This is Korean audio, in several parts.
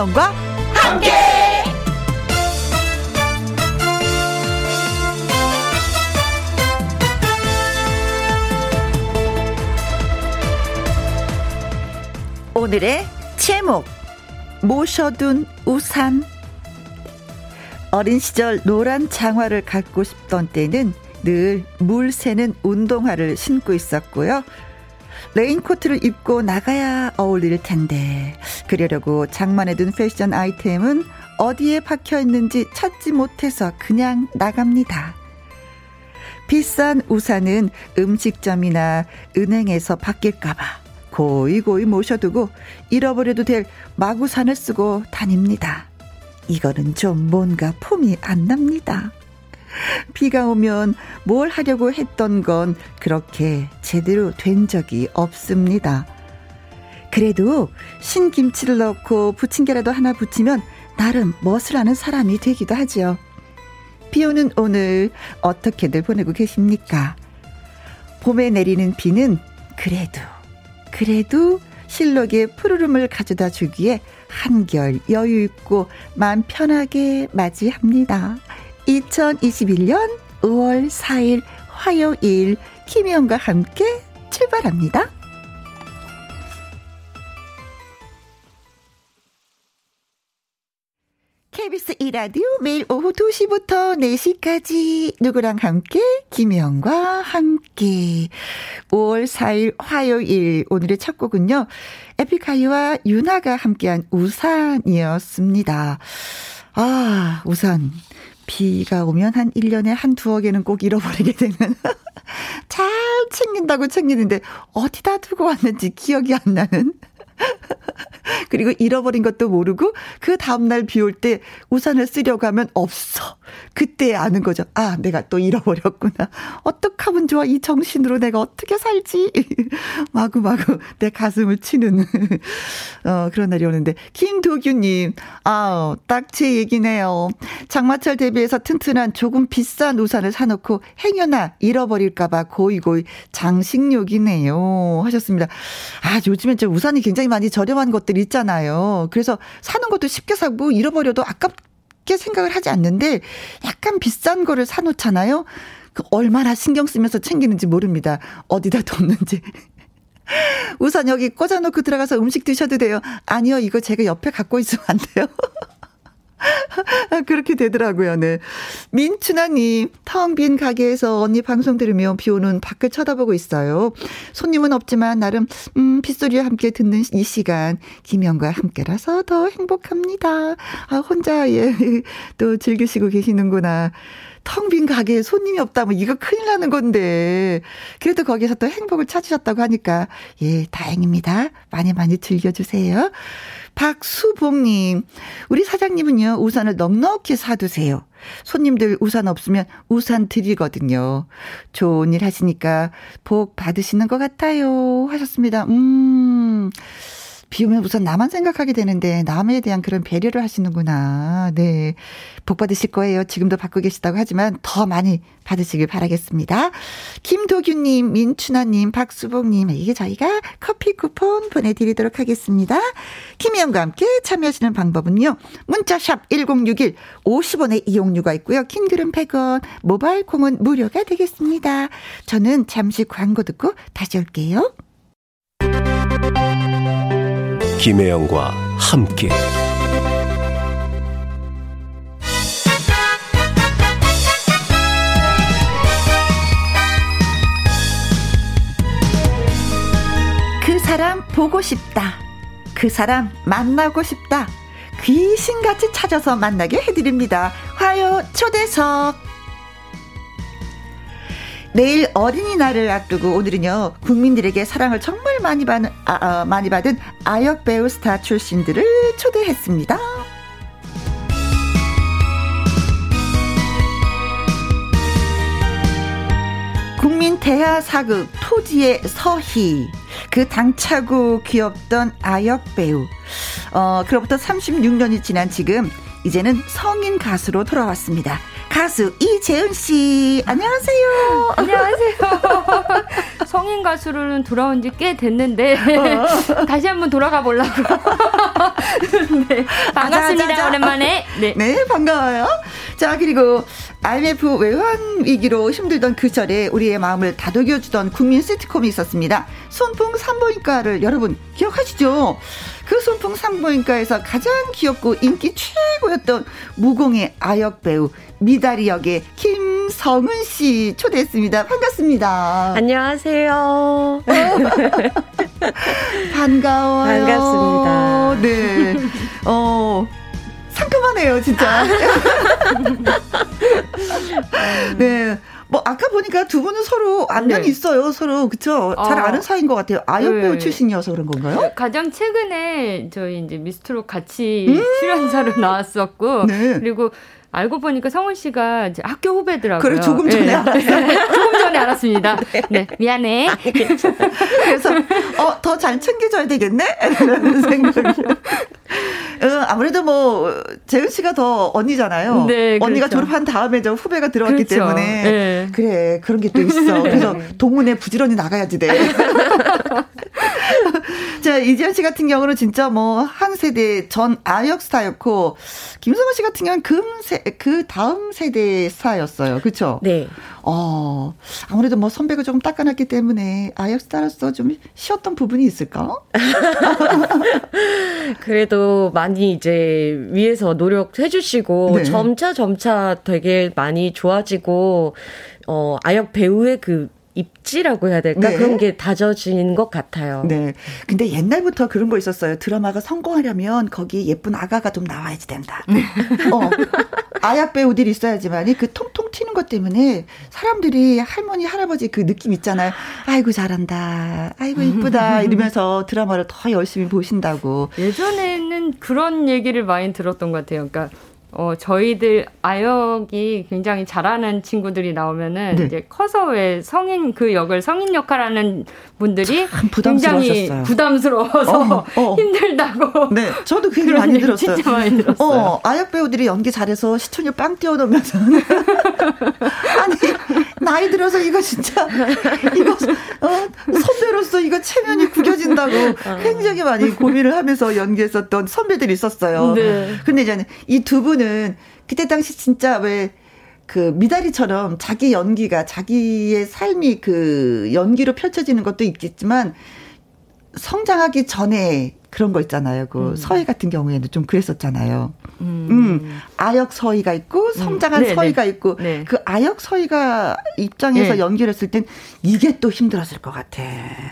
김혜영과 함께. 오늘의 제목 모셔둔 우산 어린 시절 노란 장화를 갖고 싶던 때는 늘 물 새는 운동화를 신고 있었고요. 레인코트를 입고 나가야 어울릴 텐데 그러려고 장만해 둔 패션 아이템은 어디에 박혀 있는지 찾지 못해서 그냥 나갑니다. 비싼 우산은 음식점이나 은행에서 바뀔까봐 고이 고이 모셔두고 잃어버려도 될 막우산을 쓰고 다닙니다. 이거는 좀 뭔가 폼이 안 납니다. 비가 오면 뭘 하려고 했던 건 그렇게 제대로 된 적이 없습니다. 그래도 신김치를 넣고 부침개라도 하나 붙이면 나름 멋을 하는 사람이 되기도 하죠. 비 오는 오늘 어떻게들 보내고 계십니까? 봄에 내리는 비는 그래도, 그래도 실록의 푸르름을 가져다 주기에 한결 여유 있고 마음 편하게 맞이합니다. 2021년 5월 4일 화요일 김혜영과 함께 출발합니다. KBS 이라디오 매일 오후 2시부터 4시까지 누구랑 함께 김혜영과 함께 5월 4일 화요일 오늘의 첫 곡은요. 에픽하이와 유나가 함께한 우산이었습니다. 아, 우산. 비가 오면 한 1년에 한 두어 개는 꼭 잃어버리게 되는. 잘 챙긴다고 챙기는데 어디다 두고 왔는지 기억이 안 나는. 그리고 잃어버린 것도 모르고 그 다음날 비 올 때 우산을 쓰려고 하면 없어. 그때 아는 거죠. 아, 내가 또 잃어버렸구나. 어떡하면 좋아. 이 정신으로 내가 어떻게 살지. 마구마구 내 가슴을 치는 어, 그런 날이 오는데. 김도규님, 아우, 딱 제 얘기네요. 장마철 대비해서 튼튼한 조금 비싼 우산을 사놓고 행여나 잃어버릴까봐 고이고이 장식욕이네요. 하셨습니다. 아, 요즘엔 저 우산이 굉장히 많이 저렴한 것들 있잖아요. 그래서 사는 것도 쉽게 사고 잃어버려도 아깝게 생각을 하지 않는데 약간 비싼 거를 사놓잖아요. 그 얼마나 신경 쓰면서 챙기는지 모릅니다. 어디다 뒀는지. 우산 여기 꽂아놓고 들어가서 음식 드셔도 돼요. 아니요, 이거 제가 옆에 갖고 있으면 안 돼요. 그렇게 되더라고요, 네. 민춘아님, 텅 빈 가게에서 언니 방송 들으며 비 오는 밖을 쳐다보고 있어요. 손님은 없지만, 나름, 음, 빗소리와 함께 듣는 이 시간, 김영과 함께라서 더 행복합니다. 아, 혼자, 예, 또 즐기시고 계시는구나. 텅 빈 가게에 손님이 없다면 이거 큰일 나는 건데. 그래도 거기서 또 행복을 찾으셨다고 하니까, 예, 다행입니다. 많이 많이 즐겨주세요. 박수봉님, 우리 사장님은요, 우산을 넉넉히 사두세요. 손님들 우산 없으면 우산 드리거든요. 좋은 일 하시니까 복 받으시는 것 같아요. 하셨습니다. 음. 비 오면 우선 나만 생각하게 되는데 남에 대한 그런 배려를 하시는구나. 네. 복 받으실 거예요. 지금도 받고 계시다고 하지만 더 많이 받으시길 바라겠습니다. 김도규님, 민춘아님, 박수봉님, 이게 저희가 커피 쿠폰 보내드리도록 하겠습니다. 김희영과 함께 참여하시는 방법은요. 문자샵 1061 50원의 이용료가 있고요. 킹글은 100원, 모바일 콩은 무료가 되겠습니다. 저는 잠시 광고 듣고 다시 올게요. 김혜영과 함께 그 사람 보고 싶다. 그 사람 만나고 싶다. 귀신같이 찾아서 만나게 해드립니다. 화요 초대석. 내일 어린이날을 앞두고 오늘은요 국민들에게 사랑을 정말 많이 받은 아, 아, 많이 받은 아역 배우 스타 출신들을 초대했습니다. 국민 대하 사극 토지의 서희 그 당차고 귀엽던 아역 배우 어 그로부터 36년이 지난 지금 이제는 성인 가수로 돌아왔습니다. 가수 이재은 씨, 안녕하세요. 안녕하세요. 성인 가수로는 돌아온 지 꽤 됐는데 어. 다시 한번 돌아가 보려고. 네, 반갑습니다. 아자, 아자, 아자. 오랜만에. 네. 네, 반가워요. 자, 그리고 IMF 외환 위기로 힘들던 그 절에 우리의 마음을 다독여 주던 국민 시트콤이 있었습니다. 손풍 산부인과를 여러분 기억하시죠? 그 손풍 산부인과에서 가장 귀엽고 인기 최고였던 무공의 아역 배우 미다리 역의 김성은 씨 초대했습니다. 반갑습니다. 안녕하세요. 반가워요. 반갑습니다. 네. 어, 상큼하네요, 진짜. 네. 뭐 아까 보니까 두 분은 서로 안면이 네. 있어요. 서로 그쵸? 잘 아, 아는 사이인 것 같아요. 아역 배우 네. 출신이어서 그런 건가요? 네, 가장 최근에 저희 이제 미스트롯 같이 음~ 출연사로 나왔었고 네. 그리고 알고 보니까 성훈 씨가 이제 학교 후배더라고요. 그래 조금 전에 네. 알았어요. 조금 전에 알았습니다. 네, 네 미안해. 아, 그래서 어 더 잘 챙겨줘야 되겠네. 이런 생각이. 어, 아무래도 뭐 재은 씨가 더 언니잖아요. 네, 언니가 그렇죠. 졸업한 다음에 저 후배가 들어왔기 그렇죠. 때문에 네. 그래 그런 게 또 있어. 그래서 동문회 부지런히 나가야지 돼. 자 이지현 씨 같은 경우는 진짜 뭐 한 세대 전 아역 스타였고 김성원 씨 같은 경우는 금세 그 다음 세대 스타였어요. 그렇죠? 네. 어, 아무래도 뭐 선배가 조금 닦아놨기 때문에 아역 스타로서 좀 쉬었던 부분이 있을까? 그래도 많이 이제 위에서 노력해 주시고 네. 점차 점차 되게 많이 좋아지고 어 아역 배우의 그 입지라고 해야 될까? 네. 그런 게 다져진 것 같아요. 네. 근데 옛날부터 그런 거 있었어요. 드라마가 성공하려면 거기 예쁜 아가가 좀 나와야지 된다. 네. 어. 아약 배우들이 있어야지만 그 통통 튀는 것 때문에 사람들이 할머니, 할아버지 그 느낌 있잖아요. 아이고, 잘한다. 아이고, 이쁘다. 이러면서 드라마를 더 열심히 보신다고. 예전에는 그런 얘기를 많이 들었던 것 같아요. 그러니까 어, 저희들 아역이 굉장히 잘하는 친구들이 나오면은 네. 이제 커서 왜 성인 그 역을 성인 역할하는 분들이 굉장히 부담스러워서 어, 어. 힘들다고. 네, 저도 그 얘기 많이 들었어요. 진짜 많이 들었어요. 어, 아역 배우들이 연기 잘해서 시청률 빵 뛰어넘면서 아니 나이 들어서 이거 진짜 이거 어, 선배로서 이거 체면이 구겨진다고 어. 굉장히 많이 고민을 하면서 연기했었던 선배들이 있었어요. 네. 근데 이제 이두 분은 그때 당시 진짜 왜그 미다리처럼 자기 연기가 자기의 삶이 그 연기로 펼쳐지는 것도 있겠지만 성장하기 전에 그런 거 있잖아요. 그 음. 서희 같은 경우에는 좀 그랬었잖아요. 음. 음. 아역 서희가 있고 음. 성장한 음. 서희가 있고 네. 그 아역 서희가 입장에서 네. 연기를 했을 땐 이게 또 힘들었을 것 같아.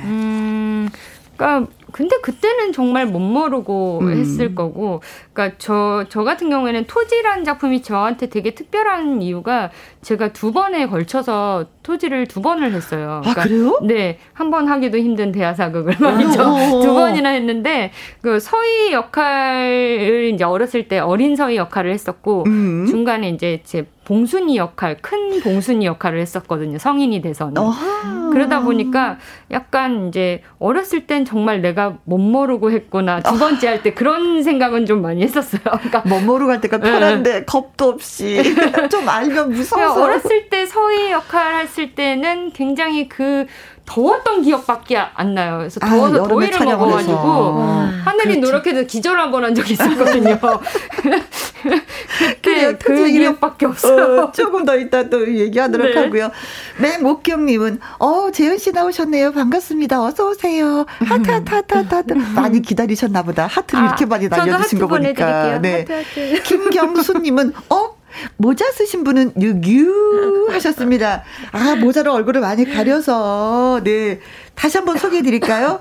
음. 그러니까 근데 그때는 정말 못 모르고 음. 했을 거고, 그러니까 저, 저 같은 경우에는 토지라는 작품이 저한테 되게 특별한 이유가 제가 두 번에 걸쳐서 토지를 두 번을 했어요. 아, 그러니까, 아, 그래요? 네. 한 번 하기도 힘든 대하사극을 말이죠. 두 번이나 했는데, 그 서희 역할을 이제 어렸을 때 어린 서희 역할을 했었고, 음. 중간에 이제 제 봉순이 역할, 큰 봉순이 역할을 했었거든요. 성인이 돼서는. 어하. 그러다 보니까 약간 이제 어렸을 땐 정말 내가 못 모르고 했구나. 두 번째 할 때 그런 생각은 좀 많이 했었어요. 그러니까 못 모르고 할 때가 편한데 네. 겁도 없이 좀 알면 무서워서. 어렸을 때 서희 역할 했을 때는 굉장히 그 더웠던 기억밖에 안 나요. 그래서 아, 더워서 아, 더위를 먹어가지고 아, 하늘이 그렇죠. 노랗게도 기절 한 번 한 적이 있었거든요. 그때 그 기억밖에 없어요. 어, 조금 더 이따 또 얘기하도록 네. 하고요. 네, 목경님은 어 재현 씨 나오셨네요. 반갑습니다. 어서 오세요. 하트 하트 하트 하트, 하트. 많이 기다리셨나 보다. 하트를 아, 이렇게 많이 날려주신 거 보니까. 네. 하트, 하트. 김경수님은 어 모자 쓰신 분은 유유 하셨습니다. 아, 모자로 얼굴을 많이 가려서, 네. 다시 한번 소개해 드릴까요?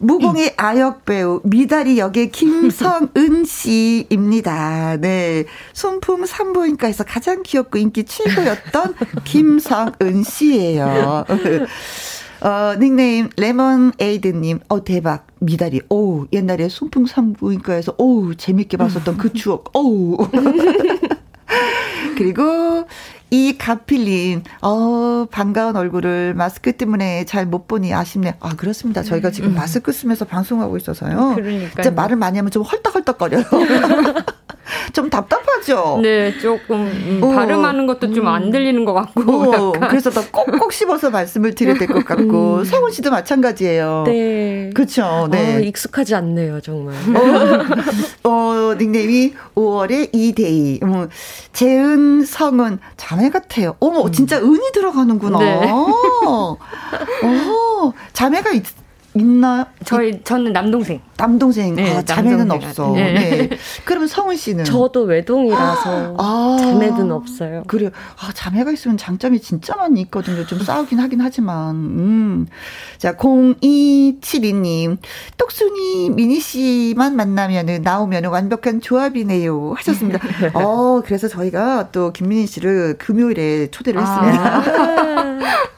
무공의 아역 배우, 미다리 역의 김성은 씨입니다. 네. 손풍 산부인과에서 가장 귀엽고 인기 최고였던 김성은 씨예요. 어, 닉네임 레몬 에이드님, 어 대박 미다리, 오 옛날에 손풍 산부인과에서 오 재밌게 봤었던 그 추억, 오 그리고 이 가필님, 어, 반가운 얼굴을 마스크 때문에 잘 못 보니 아쉽네. 아, 그렇습니다. 저희가 지금 음. 마스크 쓰면서 방송하고 있어서요. 그러니까. 진짜 말을 많이 하면 좀 헐떡헐떡거려요. 좀 답답하죠. 네, 조금 음, 어. 발음하는 것도 좀 안 들리는 것 같고. 어, 그래서 더 꼭꼭 씹어서 말씀을 드려야 될 것 같고. 음. 성훈 씨도 마찬가지예요. 네. 그렇죠. 네. 어, 익숙하지 않네요, 정말. 어, 어 닉네임이 5월의 이데이. 음, 재은, 성은 자매 같아요. 어머, 음. 진짜 은이 들어가는구나. 네. 어, 자매가 있, 있나요? 저희 저는 남동생. 남동생. 네, 아, 자매는 남동생. 없어. 네. 네. 그러면 성훈 씨는 저도 외동이라서 아, 자매는 없어요. 그래요. 아, 자매가 있으면 장점이 진짜 많이 있거든요. 좀 싸우긴 하긴 하지만. 음. 자, 0272님. 똑순이 미니 씨만 만나면은 나오면은 완벽한 조합이네요. 하셨습니다. 어, 그래서 저희가 또 김민희 씨를 금요일에 초대를 했습니다. 아.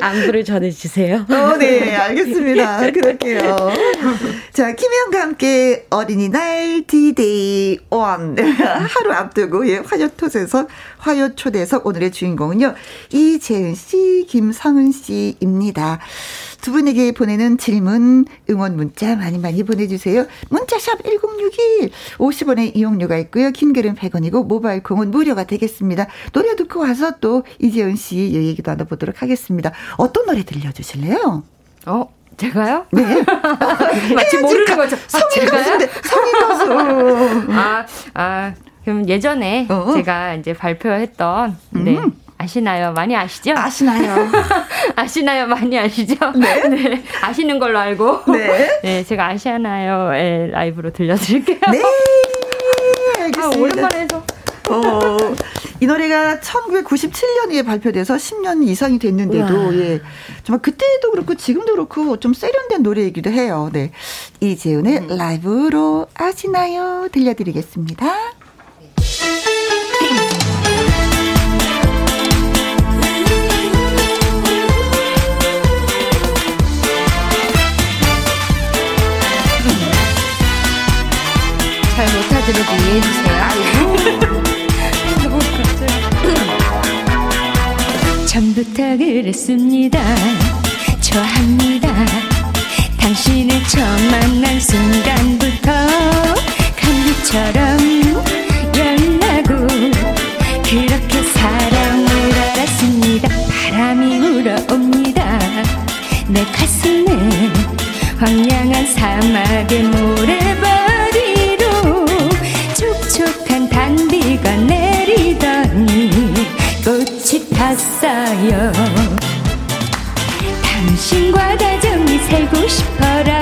안부를 전해주세요. 어, 네, 알겠습니다. 그럴게요. 자, 김혜영과 함께 어린이날 디데이 one 하루 앞두고 예, 화요토에서 화요초대석 오늘의 주인공은요 이재은 씨, 김성은 씨입니다. 두 분에게 보내는 질문, 응원 문자 많이 많이 보내주세요. 문자샵 1061, 50원의 이용료가 있고요. 긴 글은 100원이고 모바일 콩은 무료가 되겠습니다. 노래 듣고 와서 또 이재은 씨 얘기도 나눠보도록 하겠습니다. 어떤 노래 들려주실래요? 어? 제가요? 네. 마치 모르는 거죠. 아, 성인 가수인데, 성인 가수. 아, 아, 그럼 예전에 어. 제가 이제 발표했던, 네. 음. 아시나요? 많이 아시죠? 아시나요? 아시나요? 많이 아시죠? 네. 네. 아시는 걸로 알고. 네. 네, 제가 아시나요? 라이브로 들려드릴게요. 네. 알겠습니다. 아, 오랜만에 해서. 어, 이 노래가 1997년에 발표돼서 10년 이상이 됐는데도, 예. 정말 그때도 그렇고 지금도 그렇고 좀 세련된 노래이기도 해요. 네. 이재훈의 음. 라이브로 아시나요? 들려드리겠습니다. 못하도록 이해해주세요. 전부터 그랬습니다. 좋아합니다. 당신을 처음 만난 순간부터 감기처럼 열나고 그렇게 사랑을 알았습니다. 바람이 불어옵니다. 내 가슴에 황량한 사막의 모래 당신과 다정히 살고 싶어라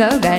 책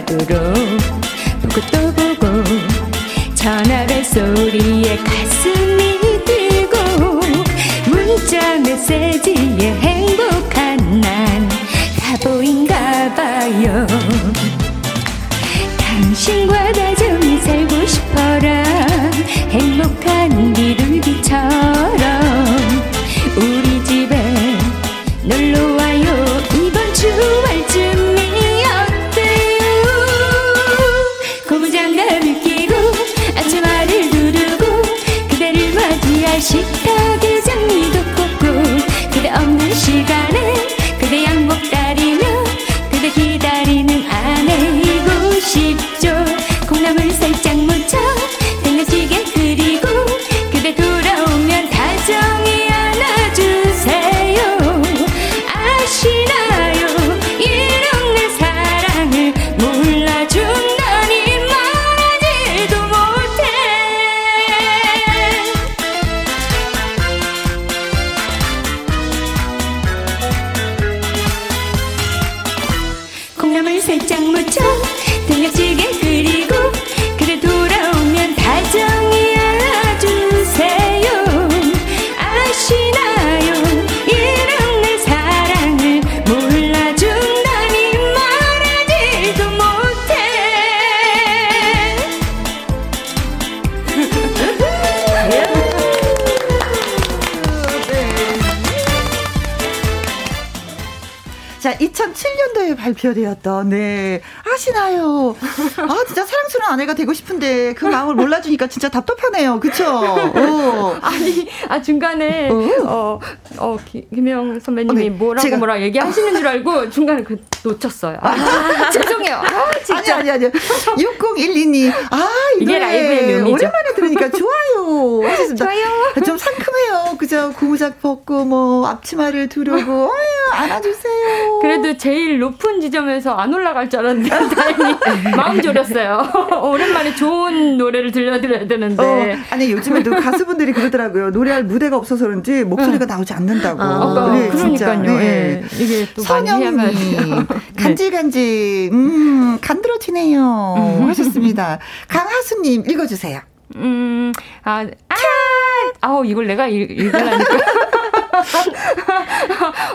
몰라주니까 진짜 답답하네요. 그쵸? 어. 아니, 아, 중간에, 어, 어, 어 김영 선배님이 어, 네. 뭐라고 제가, 뭐라 얘기하시는 줄 알고 중간에 그 놓쳤어요. 아, 아 죄송해요. 아, 진짜. 아니, 아니, 아니. 6012님. 아, 이게 라이브의 묘미죠. 오랜만에 들으니까 좋아요. 하셨습니다. 좋아요. 좀 상큼해요. 그죠? 고무작 벗고, 뭐, 앞치마를 두르고, 어유 안아주세요. 그래도 제일 높은 지점에서 안 올라갈 줄 알았는데 다행히 마음 졸였어요. 오랜만에 좋은 노래를 들려드려야 되는데. 어, 아니 요즘에도 가수분들이 그러더라고요. 노래할 무대가 없어서 그런지 목소리가 나오지 않는다고. 아, 네, 그러니까요. 네. 네. 이게 또 선영이 간질간질 음 간드러지네요. 음. 하셨습니다. 강하수님 읽어주세요. 음, 아, 아, 아우, 이걸 내가 읽, 읽으라니까.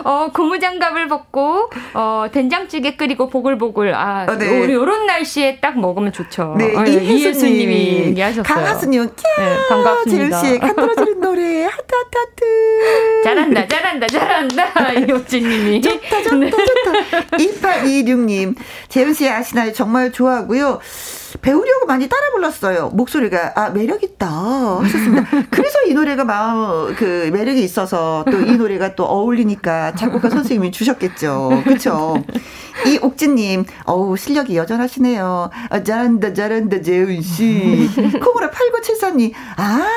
어, 고무장갑을 벗고, 어, 된장찌개 끓이고 보글보글. 아, 어, 네. 우리 요런 날씨에 딱 먹으면 좋죠. 네, 어, 이혜수님이 얘기하셨어요. 강하수님, 네, 반갑습니다. 재윤씨, 간들어지는 노래, 하트 하트 하트. 잘한다, 잘한다, 잘한다. 이효진님이. 좋다, 좋다, 네. 좋다. 2826님, 재윤 씨 아시나요? 정말 좋아하고요. 배우려고 많이 따라 불렀어요. 목소리가 아 매력 있다 하셨습니다. 그래서 이 노래가 마음 그 매력이 있어서 또 이 노래가 또 어울리니까 작곡가 선생님이 주셨겠죠. 그렇죠. 이 옥진님, 어우 실력이 여전하시네요. 아, 잘한다 잘한다 재훈 씨. 콩으로 8973님, 아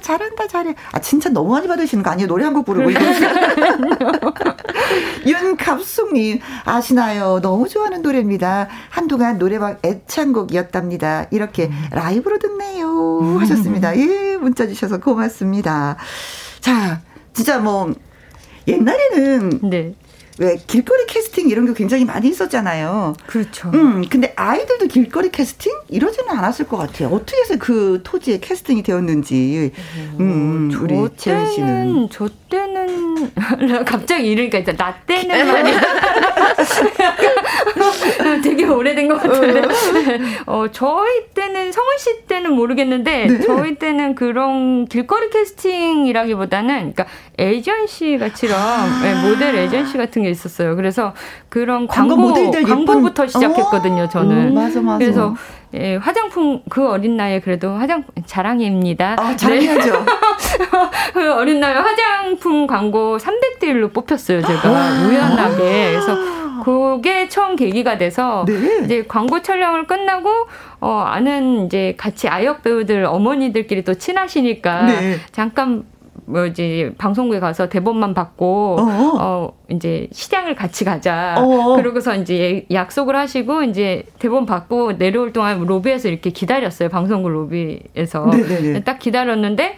잘한다 잘해. 아 칭찬 너무 많이 받으시는 거 아니에요? 노래 한 곡 부르고 윤갑숙님 아시나요? 너무 좋아하는 노래입니다. 한동안 노래방 애창곡이었답니다. 이렇게 음. 라이브로 듣네요. 음. 하셨습니다. 예, 문자 주셔서 고맙습니다. 자, 진짜 뭐 옛날에는 네. 왜 길거리 캐스팅 이런 게 굉장히 많이 있었잖아요. 그렇죠. 음, 근데 아이들도 길거리 캐스팅 이러지는 않았을 것 같아요. 어떻게 해서 그 토지에 캐스팅이 되었는지. 음, 음 우리 재현 씨는 저 때는 갑자기 이러니까 이제 나 때는 되게 오래된 것 같은데. 어, 저희 때는 성훈 씨 때는 모르겠는데 네. 저희 때는 그런 길거리 캐스팅이라기보다는 그러니까 에이전시 같이럼 아. 네, 모델 에이전시 같은 게 있었어요. 그래서 그런 광고, 광고 광고부터 시작했거든요. 저는. 오, 맞아, 맞아. 그래서 예, 화장품 그 어린 나이에 그래도 화장 자랑입니다. 아, 자랑해야죠. 네. 그 어린 나이에 화장품 광고 300대 1로 뽑혔어요, 제가. 아~ 우연하게. 그래서 그게 처음 계기가 돼서 네. 이제 광고 촬영을 끝나고 어 아는 이제 같이 아역 배우들 어머니들끼리 또 친하시니까 네. 잠깐 뭐지 방송국에 가서 대본만 받고 어어. 어 이제 시장을 같이 가자. 어어. 그러고서 이제 약속을 하시고 이제 대본 받고 내려올 동안 로비에서 이렇게 기다렸어요. 방송국 로비에서 네네네. 딱 기다렸는데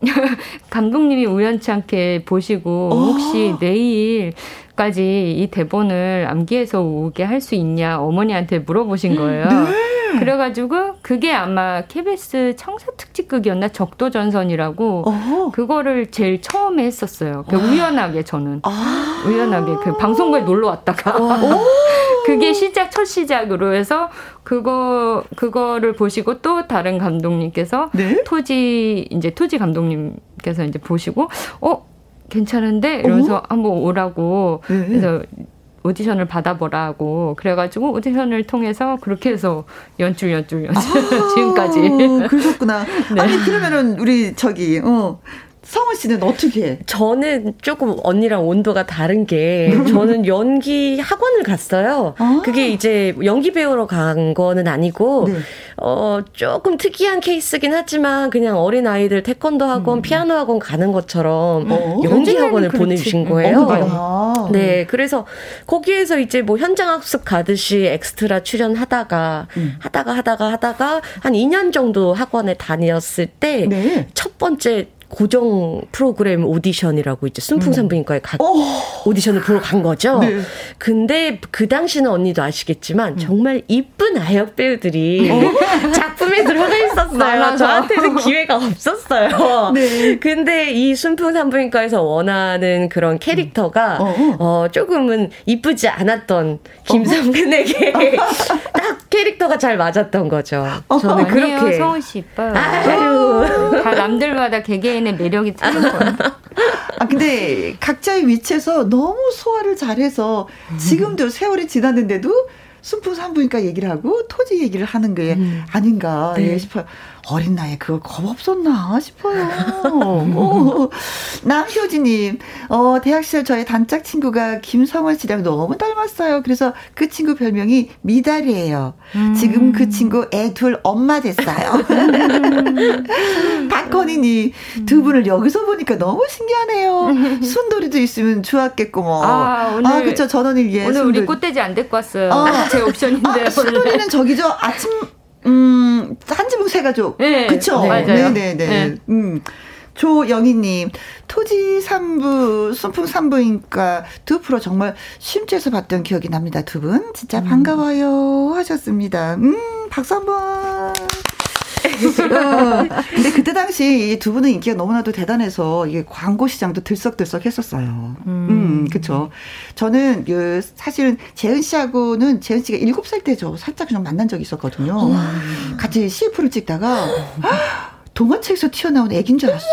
감독님이 우연치 않게 보시고 어. 혹시 내일 까지 이 대본을 암기해서 오게 할 수 있냐 어머니한테 물어보신 거예요. 네. 그래가지고 그게 아마 KBS 청사 특집극이었나 적도전선이라고 어허. 그거를 제일 처음에 했었어요. 그 우연하게 저는 아. 우연하게 그 방송국에 놀러 왔다가 그게 시작 첫 시작으로 해서 그거 그거를 보시고 또 다른 감독님께서 네? 토지 이제 토지 감독님께서 이제 보시고 어 괜찮은데 이러면서 어? 한번 오라고 네. 그래서 오디션을 받아보라고 그래가지고 오디션을 통해서 그렇게 해서 연출 연출 연출 아, 지금까지 그러셨구나. 네. 아니 그러면은 우리 저기 어 성우 씨는 어떻게? 저는 조금 언니랑 온도가 다른 게 저는 연기 학원을 갔어요. 아. 그게 이제 연기 배우러 간 거는 아니고 네. 어 조금 특이한 케이스긴 하지만 그냥 어린 아이들 태권도 학원, 음. 피아노 학원 가는 것처럼 어. 연기 학원을 보내주신 거예요. 어, 네, 그래서 거기에서 이제 뭐 현장 학습 가듯이 엑스트라 출연하다가 음. 하다가 하다가 하다가 한 2년 정도 학원에 다녔을 때 첫 네. 번째 고정 프로그램 오디션이라고 이제 순풍산부인과에 가, 음. 오디션을 보러 간 거죠. 네. 근데 그 당시는 언니도 아시겠지만 음. 정말 이쁜 아역 배우들이 어? 작품에 들어가 있었어요. 저한테는 기회가 없었어요. 네. 근데 이 순풍산부인과에서 원하는 그런 캐릭터가 어, 어. 어 조금은 이쁘지 않았던 김성근에게 딱 캐릭터가 잘 맞았던 거죠. 저는 그렇게 성훈 씨 이뻐요. 아유. 다 남들마다 개개인의 매력이 틀린 거예요. 아 근데 각자의 위치에서 너무 소화를 잘해서 지금도 세월이 지났는데도 순풍 산부인과 얘기를 하고 토지 얘기를 하는 게 음. 아닌가 네. 예, 싶어요. 어린 나이에 그걸 겁 없었나 싶어요. 어. 남효진님, 어, 대학 시절 저의 단짝 친구가 김성원 씨랑 너무 닮았어요. 그래서 그 친구 별명이 미달이에요. 음. 지금 그 친구 애 둘 엄마 됐어요. 박건희님, 두 분을 여기서 보니까 너무 신기하네요. 순돌이도 있으면 좋았겠고 뭐. 아, 오늘, 아 그쵸. 전원일 예. 오늘 순돌이. 우리 꽃돼지 안 데리고 왔어요. 아, 제 옵션인데. 아, 순돌이는 저기죠. 아침 음, 한지붕 세 가족. 네. 그쵸? 네. 네네네. 네, 네. 음. 조영희님, 토지 3부, 순풍 3부니까 두 프로 정말 심취해서 봤던 기억이 납니다. 두 분. 진짜 음. 반가워요. 하셨습니다. 음, 박수 한 번. 어, 근데 그때 당시 두 분의 인기가 너무나도 대단해서 이게 광고 시장도 들썩들썩 했었어요. 음, 음 그쵸. 저는 그 사실은 재은 씨하고는 재은 씨가 7살 때죠. 살짝 좀 만난 적이 있었거든요. 와. 어. 같이 CF를 찍다가 동화책에서 튀어나온 애긴 줄 알았어.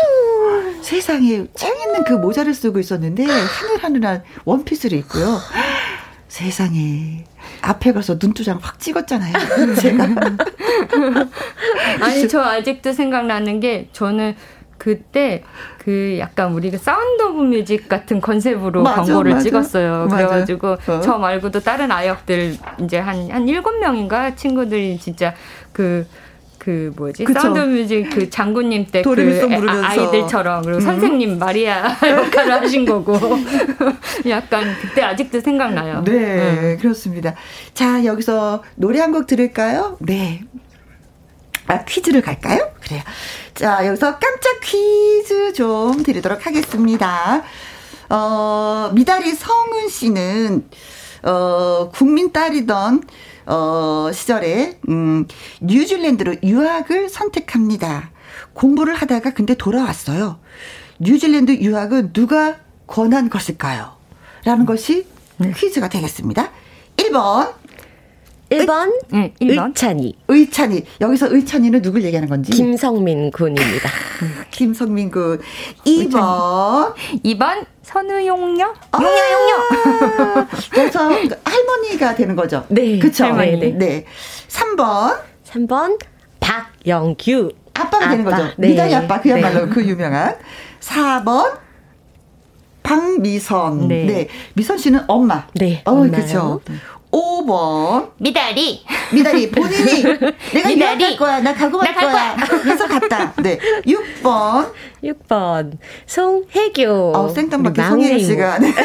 세상에 창 있는 그 모자를 쓰고 있었는데 하늘하늘한 원피스를 입고요. 세상에 앞에 가서 눈도장 확 찍었잖아요. 제가. 아니 저 아직도 생각나는 게 저는 그때 그 약간 우리가 Sound of Music 같은 컨셉으로 맞아, 광고를 맞아. 찍었어요. 맞아. 그래가지고 어. 저 말고도 다른 아역들 이제 한 한 일곱 명인가 친구들이 진짜 그 그 뭐지 그쵸? Sound Music 그 장군님 댁 그 아이들처럼 그리고 음. 선생님 마리아 역할을 하신 거고 약간 그때 아직도 생각나요. 네, 음. 그렇습니다. 자 여기서 노래 한 곡 들을까요? 네. 아, 퀴즈를 갈까요? 그래요. 자, 여기서 깜짝 퀴즈 좀 드리도록 하겠습니다. 어, 미다리 성은 씨는, 어, 국민 딸이던 어, 시절에, 음, 뉴질랜드로 유학을 선택합니다. 공부를 하다가 근데 돌아왔어요. 뉴질랜드 유학은 누가 권한 것일까요? 라는 것이 네. 퀴즈가 되겠습니다. 1번. 1번, 의, 응, 1번. 의찬이. 의찬이. 여기서 의찬이는 누굴 얘기하는 건지? 김성민 군입니다. 김성민 군. 2번. 2번, 선우용녀? 아, 용녀, 용녀. 그래서 할머니가 되는 거죠. 네. 그쵸. 할머니. 네. 네. 3번. 3번, 박영규. 아빠가 아빠. 되는 거죠. 네. 미달이 아빠, 그야말로 네. 그 유명한. 4번. 박미선. 네. 네. 미선 씨는 엄마. 네. 어, 그죠. 5번. 미다리. 미다리. 본인이 내가 미다리. 갈 거야. 나 가고 갈 거야. 그래서 갔다. 네. 6번. 6번. 송혜교. 어, 생뚱맞게 송혜교 씨가. 네.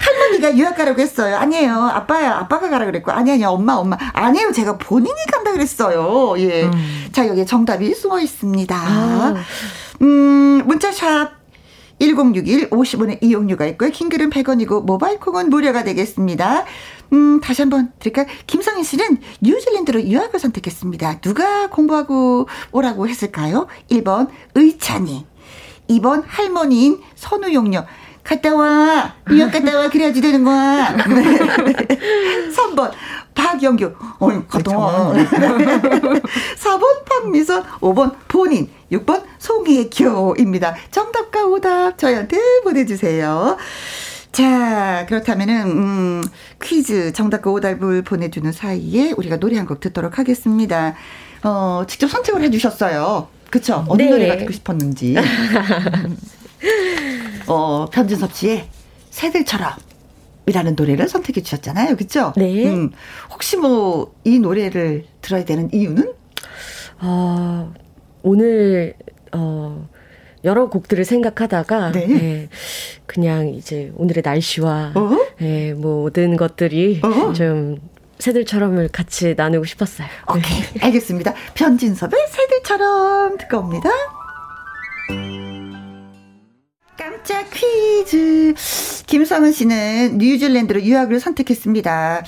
할머니가 유학 가라고 했어요. 아니에요. 아빠야. 아빠가 가라 그랬고. 아니, 아니, 엄마, 엄마. 아니에요. 제가 본인이 간다 그랬어요. 예. 음. 자, 여기 정답이 숨어 있습니다. 아. 음, 문자샵 1061 50원의 이용료가 있고요. 킹글은 100원이고 모바일 콩은 무료가 되겠습니다. 음, 다시 한번 드릴까요? 김성희 씨는 뉴질랜드로 유학을 선택했습니다. 누가 공부하고 오라고 했을까요? 1번 의찬이 2번 할머니인 선우용녀 갔다 와. 유학 갔다 와. 그래야지 되는 거야. 네. 3번. 박영규. 어, 갔다 와. 4번 박미선. 5번 본인. 6번 송혜교입니다. 정답과 오답 저희한테 보내주세요. 자, 그렇다면은, 음, 퀴즈 정답과 오답을 보내주는 사이에 우리가 노래 한 곡 듣도록 하겠습니다. 어, 직접 선택을 해주셨어요. 그쵸? 어느 네. 노래가 듣고 싶었는지. 어, 변진섭 씨의 새들처럼. 이라는 노래를 선택해 주셨잖아요. 그쵸? 네. 음, 혹시 뭐, 이 노래를 들어야 되는 이유는? 어, 오늘 어 여러 곡들을 생각하다가 네. 예, 그냥 이제 오늘의 날씨와 어? 예, 모든 것들이 어? 좀 새들처럼을 같이 나누고 싶었어요. 오케이, 알겠습니다. 변진섭의 새들처럼 듣고 옵니다. 번째 퀴즈. 김성은 씨는 뉴질랜드로 유학을 선택했습니다.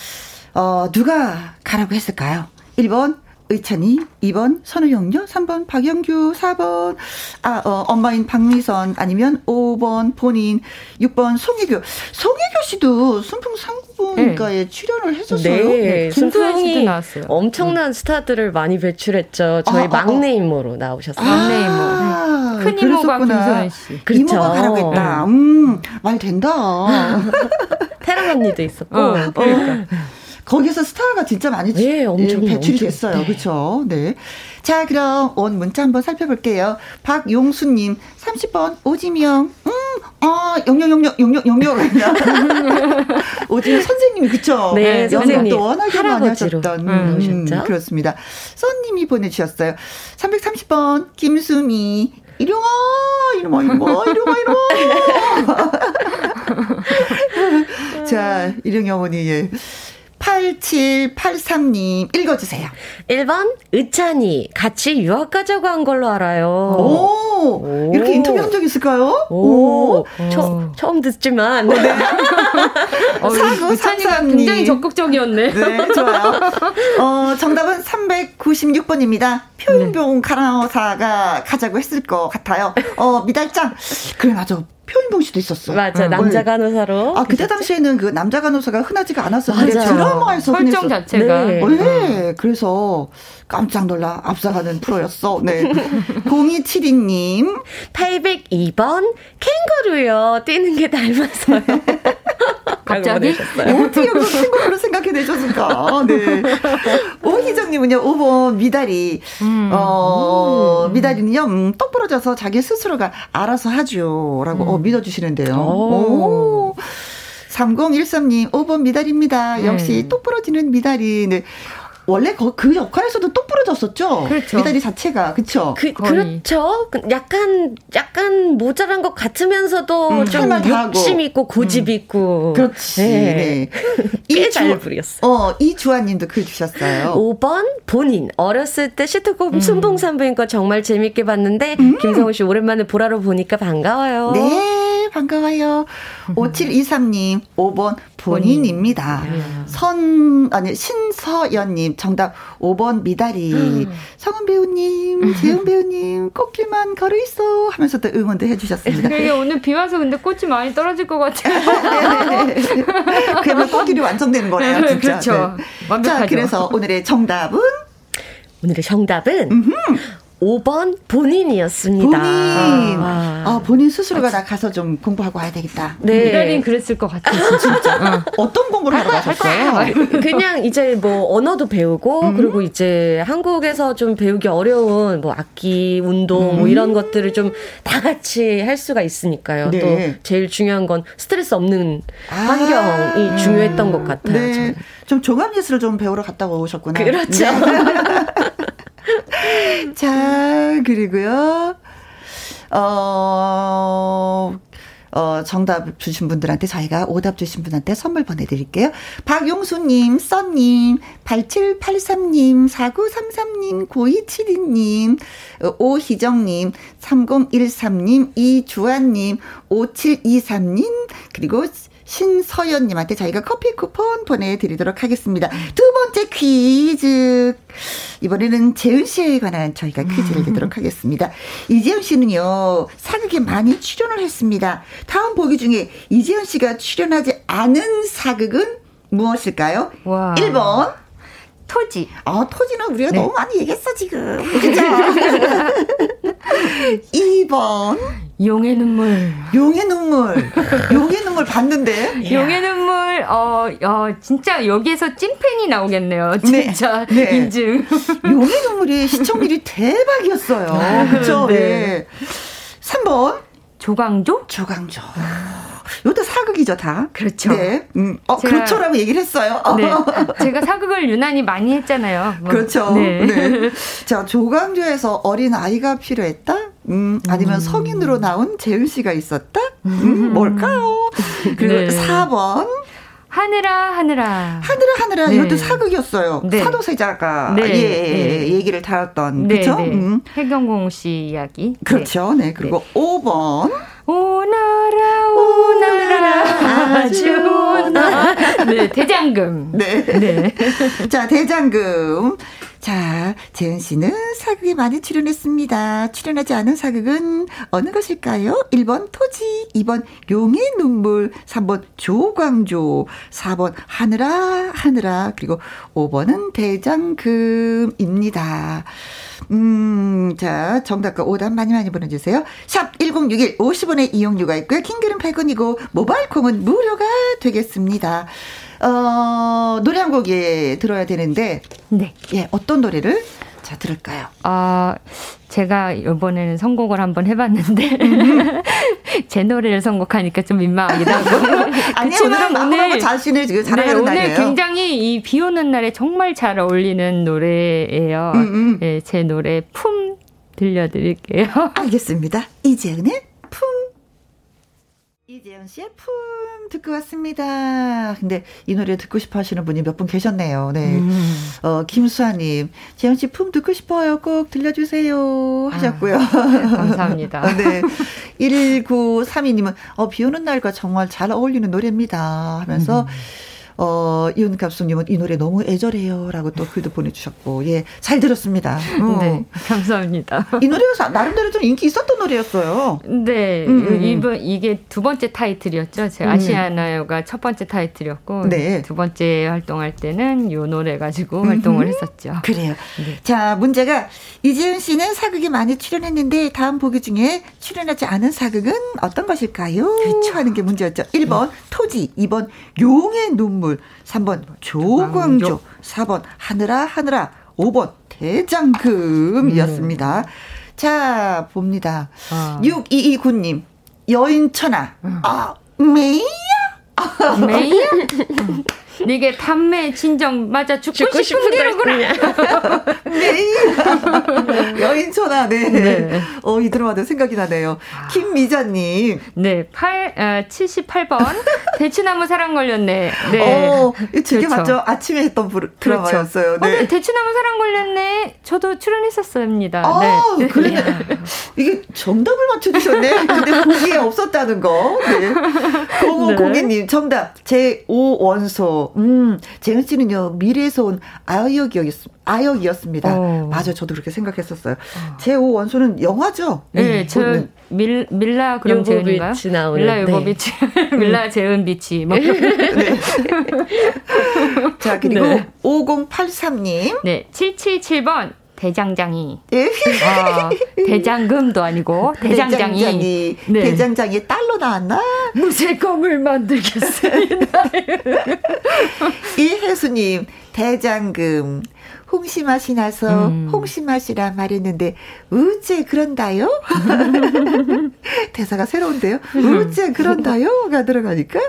어, 누가 가라고 했을까요? 1번 의찬이, 2번 선우영녀, 3번 박영규, 4번 아, 어, 엄마인 박미선 아니면 5번 본인, 6번 송혜교. 송혜교 씨도 순풍 상부인가에 네. 출연을 했었어요. 네, 네. 순풍이 나왔어요. 엄청난 음. 스타들을 많이 배출했죠. 저희 아, 막내 이모로 나오셨어요. 아, 막내 이모. 네. 큰 이모가 김소연 씨. 그렇죠. 이모가 가라고 했다. 음, 말 된다. 태랑 언니도 있었고. 어, 그러니까. 거기서 스타가 진짜 많이 네, 엄청 배출이 엄청, 됐어요. 네. 그렇죠. 네. 자, 그럼 온 문자 한번 살펴볼게요. 박용수 님, 30번 오지명, 음, 아, 영영영영, 영영영영. 오지명 선생님이, 그쵸? 네, 선생님. 또 워낙에 많이 하셨던. 음, 음, 그렇습니다. 써님이 보내주셨어요. 330번, 김수미, 이룡아, 이놈아, 이놈아, 이룡아, 이놈아. 자, 이룡이 어머니, 예. 8783님 읽어주세요. 1번 의찬이 같이 유학 가자고 한 걸로 알아요. 오, 오. 이렇게 인터뷰 한 적 있을까요? 오, 오. 처, 처음 듣지만. 네. 어, 의찬이가 굉장히 적극적이었네. 네, 좋아요. 어, 정답은 396번입니다. 표인봉 네. 간호사가 가자고 했을 것 같아요. 어, 미달짱. 그래, 맞아. 표현봉 씨도 있었어. 맞아, 남자 간호사로. 아, 그때 당시에는 그 남자 간호사가 흔하지가 않았었는데 드라마에서 설정 자체가. 네. 네. 그래서 깜짝 놀라 앞서가는 프로였어. 네. 0272님. 802번 캥거루요. 뛰는 게 닮아서요. 갑자기? 어떻게 그 친구로 생각해 내셨을까? 네. 오희정님은요, 5번 미다리. 음. 어, 음. 미다리는요, 음, 똑 부러져서 자기 스스로가 알아서 하죠. 라고 음. 어, 믿어주시는데요. 오. 오. 3013님, 5번 미다리입니다. 역시 음. 똑 부러지는 미다리. 네. 원래 그, 그 역할에서도 똑 부러졌었죠. 그렇죠. 미다리 자체가 그렇죠. 그, 그렇죠. 약간 약간 모자란 것 같으면서도 음, 좀 욕심 있고 고집 음. 있고. 그렇지. 네. 네. 꽤잘 부렸어. 어, 이주아님도 글 주셨어요. 5번 본인 어렸을 때 시트콤 음. 순봉 산부인과 정말 재밌게 봤는데 음. 김성우 씨 오랜만에 보라로 보니까 반가워요. 네, 반가워요. 5723님 5번 본인입니다. 본인. 네. 선 아니 신서연님 정답 5번 미다리. 음. 성은 배우님, 재훈 배우님, 꽃길만 걸어 있어 하면서 또 응원도 해주셨습니다. 되게 오늘 비 와서 근데 꽃이 많이 떨어질 것 같아요. 그러면 꽃길이 완성되는 거네요, 진짜. 그렇죠. 네. 자, 그래서 오늘의 정답은 오늘의 정답은 음흠. 5번 본인이었습니다. 본인. 아, 아 본인 스스로가 나 가서 좀 공부하고 와야 되겠다. 네. 미달인 그랬을 것 같아요, 진짜. 어. 떤 공부를 하러 가셨어요? 그냥 이제 뭐 언어도 배우고 음. 그리고 이제 한국에서 좀 배우기 어려운 뭐 악기, 운동 음. 뭐 이런 것들을 좀 다 같이 할 수가 있으니까요. 네. 또 제일 중요한 건 스트레스 없는 아. 환경이 중요했던 것 같아요. 네. 저는. 좀 종합 예술을 좀 배우러 갔다 오셨구나. 그렇죠. 네. 자, 그리고요. 어, 어, 정답 주신 분들한테 저희가 오답 주신 분한테 선물 보내드릴게요. 박용수님, 써님, 8783님, 4933님, 9272님, 오희정님, 3013님, 이주환님, 5723님, 그리고 신서연님한테 저희가 커피 쿠폰 보내드리도록 하겠습니다. 두 번째 퀴즈. 이번에는 재은 씨에 관한 저희가 퀴즈를 내도록 하겠습니다. 이재현 씨는요, 사극에 많이 출연을 했습니다. 다음 보기 중에 이재현 씨가 출연하지 않은 사극은 무엇일까요? 와. 1번. 토지. 아, 토지는 우리가 네. 너무 많이 얘기했어, 지금. 그죠? 2번. 용의 눈물. 용의 눈물. 용의 눈물 봤는데. 용의 눈물, 어, 어, 진짜 여기에서 찐팬이 나오겠네요. 네. 진짜. 네. 네. 인증. 용의 눈물이 시청률이 대박이었어요. 아, 그쵸? 네. 네. 3번. 조강조? 조강조. 이 것도 사극이죠, 다. 그렇죠. 네. 음, 어, 그렇죠라고 얘기를 했어요. 네. 제가 사극을 유난히 많이 했잖아요. 뭐. 그렇죠. 네. 네. 자, 조강조에서 어린 아이가 필요했다? 음, 아니면 음. 성인으로 나온 재은 씨가 있었다? 음, 뭘까요? 그리고 네. 4번. 하늘아 하늘아. 하늘아 하늘아 네. 이것도 사극이었어요. 네. 사도세자가 네. 예, 네. 얘기를 다뤘던 네, 그렇죠? 음. 해경공 씨 이야기. 그렇죠. 네. 그리고 네. 5번 오나라 오나라 아주 오나. 네, 대장금. 네. 네. 자, 대장금. 자, 재은 씨는 사극에 많이 출연했습니다. 출연하지 않은 사극은 어느 것일까요? 1번 토지, 2번 용의 눈물, 3번 조광조, 4번 하늘아, 하늘아, 그리고 5번은 대장금입니다. 음, 자, 정답과 오답 많이 많이 보내주세요. 샵 1061, 50원의 이용료가 있고요. 킹글은 100원이고, 모바일 콩은 무료가 되겠습니다. 어, 노래 한 곡에 들어야 되는데. 네. 예, 어떤 노래를? 자, 들을까요? 아, 제가 이번에는 선곡을 한번 해봤는데, 제 노래를 선곡하니까 좀 민망하기도 하고. 아니, 오늘은 오늘 자신을 지금 자랑하는 네, 오늘 굉장히 이 비 오는 날에 정말 잘 어울리는 노래예요. 음, 음. 네, 제 노래 품 들려드릴게요. 알겠습니다. 이재은의 이재현 씨의 품 듣고 왔습니다. 근데 이 노래 듣고 싶어 하시는 분이 몇 분 계셨네요. 네. 음. 어, 김수아님, 재현 씨 품 듣고 싶어요. 꼭 들려주세요. 하셨고요. 아, 감사합니다. 네. 1932님은, 어, 비 오는 날과 정말 잘 어울리는 노래입니다. 하면서, 음. 어, 이윤 갑수님은 이 노래 너무 애절해요. 라고 또 글도 보내주셨고, 예, 잘 들었습니다. 어. 네, 감사합니다. 이 노래가 나름대로 좀 인기 있었던 노래였어요. 네, 음, 음, 음. 이번, 이게 두 번째 타이틀이었죠. 제 음. 아시아나요가 첫 번째 타이틀이었고, 네. 두 번째 활동할 때는 이 노래 가지고 활동을 했었죠. 그래요. 네. 자, 문제가 이지은 씨는 사극에 많이 출연했는데 다음 보기 중에 출연하지 않은 사극은 어떤 것일까요? 그렇죠. 하는 게 문제였죠. 1번 토지, 2번 용의 눈물, 인물, 3번 조광조, 4번 하늘아 하늘아, 5번 대장금이었습니다. 음. 자, 봅니다. 아. 6229님, 여인천하. 음. 아, 메이야? 메이야? 이게 탐매 진정 맞아 죽고, 죽고 싶은 대로구나. 네. 여인천하 네. 네. 어, 이 드라마도 생각이 나네요. 아. 김미자님. 네. 8, 어, 78번. 대추나무 사랑 걸렸네. 네. 어, 이게 그렇죠. 맞죠? 아침에 했던 부르, 그렇죠. 드라마였어요. 네. 어, 대추나무 사랑 걸렸네. 저도 출연했었습니다. 아, 네. 그래. 이게 정답을 맞춰주셨네. 근데 보기에 없었다는 거. 네. 공공공개님 네. 정답. 제5원소. 음, 재은 씨는요, 미래에서 온 아역이었, 아역이었습니다. 어. 맞아, 저도 그렇게 생각했었어요. 어. 제5 원소는 영화죠? 네, 네 저, 밀, 밀라 그럼 재은인가요? 나오는. 밀라 요보비치, 네. 밀라 재은 비치. 뭐. 네. 자, 그리고 네. 5083님. 네, 777번. 대장장이. 예. 아, 대장금도 아니고 대장장이. 대장장이. 네. 대장장이 딸로 나왔나? 무쇠검을 만들겠습니다. 이혜수님 대장금. 홍시 맛이 나서 음. 홍시 맛이라 말했는데 어째 그런다요? 대사가 새로운데요. 어째 그런다요가 들어가니까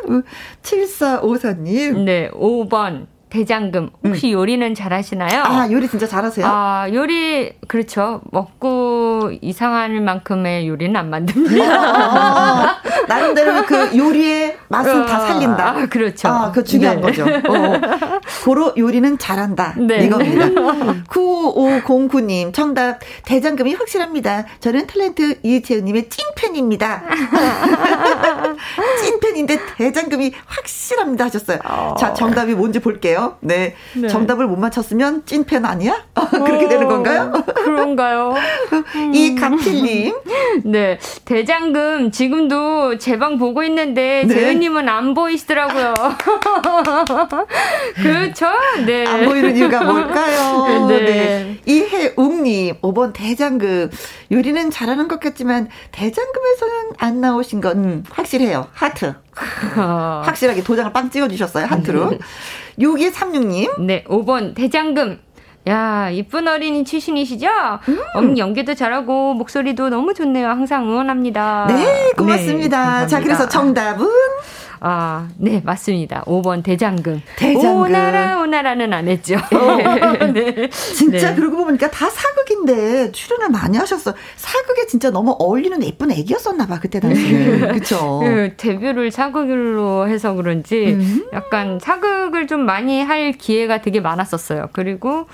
7454님. 네, 5번 대장금 혹시 음. 요리는 잘하시나요? 아 요리 진짜 잘하세요? 아 요리 그렇죠 먹고 이상할 만큼의 요리는 안 만듭니다. 아, 나름대로 그 요리의 맛은 어, 다 살린다. 아, 그렇죠. 아그 중요한 네. 거죠. 어. 고로 요리는 잘한다. 네. 이겁니다. 9509님 정답 대장금이 확실합니다. 저는 탤런트 이재은님의 찐팬입니다. 찐팬인데 대장금이 확실합니다 하셨어요. 어. 자 정답이 뭔지 볼게요. 거예요. 네. 네. 정답을 못 맞췄으면 찐팬 아니야? 그렇게 어, 되는 건가요? 그런가요? 이 강필님. 네. 대장금 지금도 제 방 보고 있는데 네. 재은님은 안 보이시더라고요. 그렇죠? 네. 안 보이는 이유가 뭘까요? 네. 네. 이해웅님, 5번 대장금. 요리는 잘하는 것 같지만 대장금에서는 안 나오신 건 확실해요. 하트. 확실하게 도장을 빵 찍어주셨어요. 하트로. 6236님. 네, 5번 대장금. 야, 이쁜 어린이 출신이시죠? 음. 음, 연기도 잘하고 목소리도 너무 좋네요. 항상 응원합니다. 네, 고맙습니다. 네, 자, 그래서 정답은 아, 네, 맞습니다. 5번 대장금. 대장금. 오나라, 오나라는 안 했죠. 어. 네. 진짜 네. 그러고 보니까 다 사극인데 출연을 많이 하셨어. 사극에 진짜 너무 어울리는 예쁜 애기였었나 봐, 그때 당시에. 그쵸. 그 데뷔를 사극으로 해서 그런지 음. 약간 사극을 좀 많이 할 기회가 되게 많았었어요. 그리고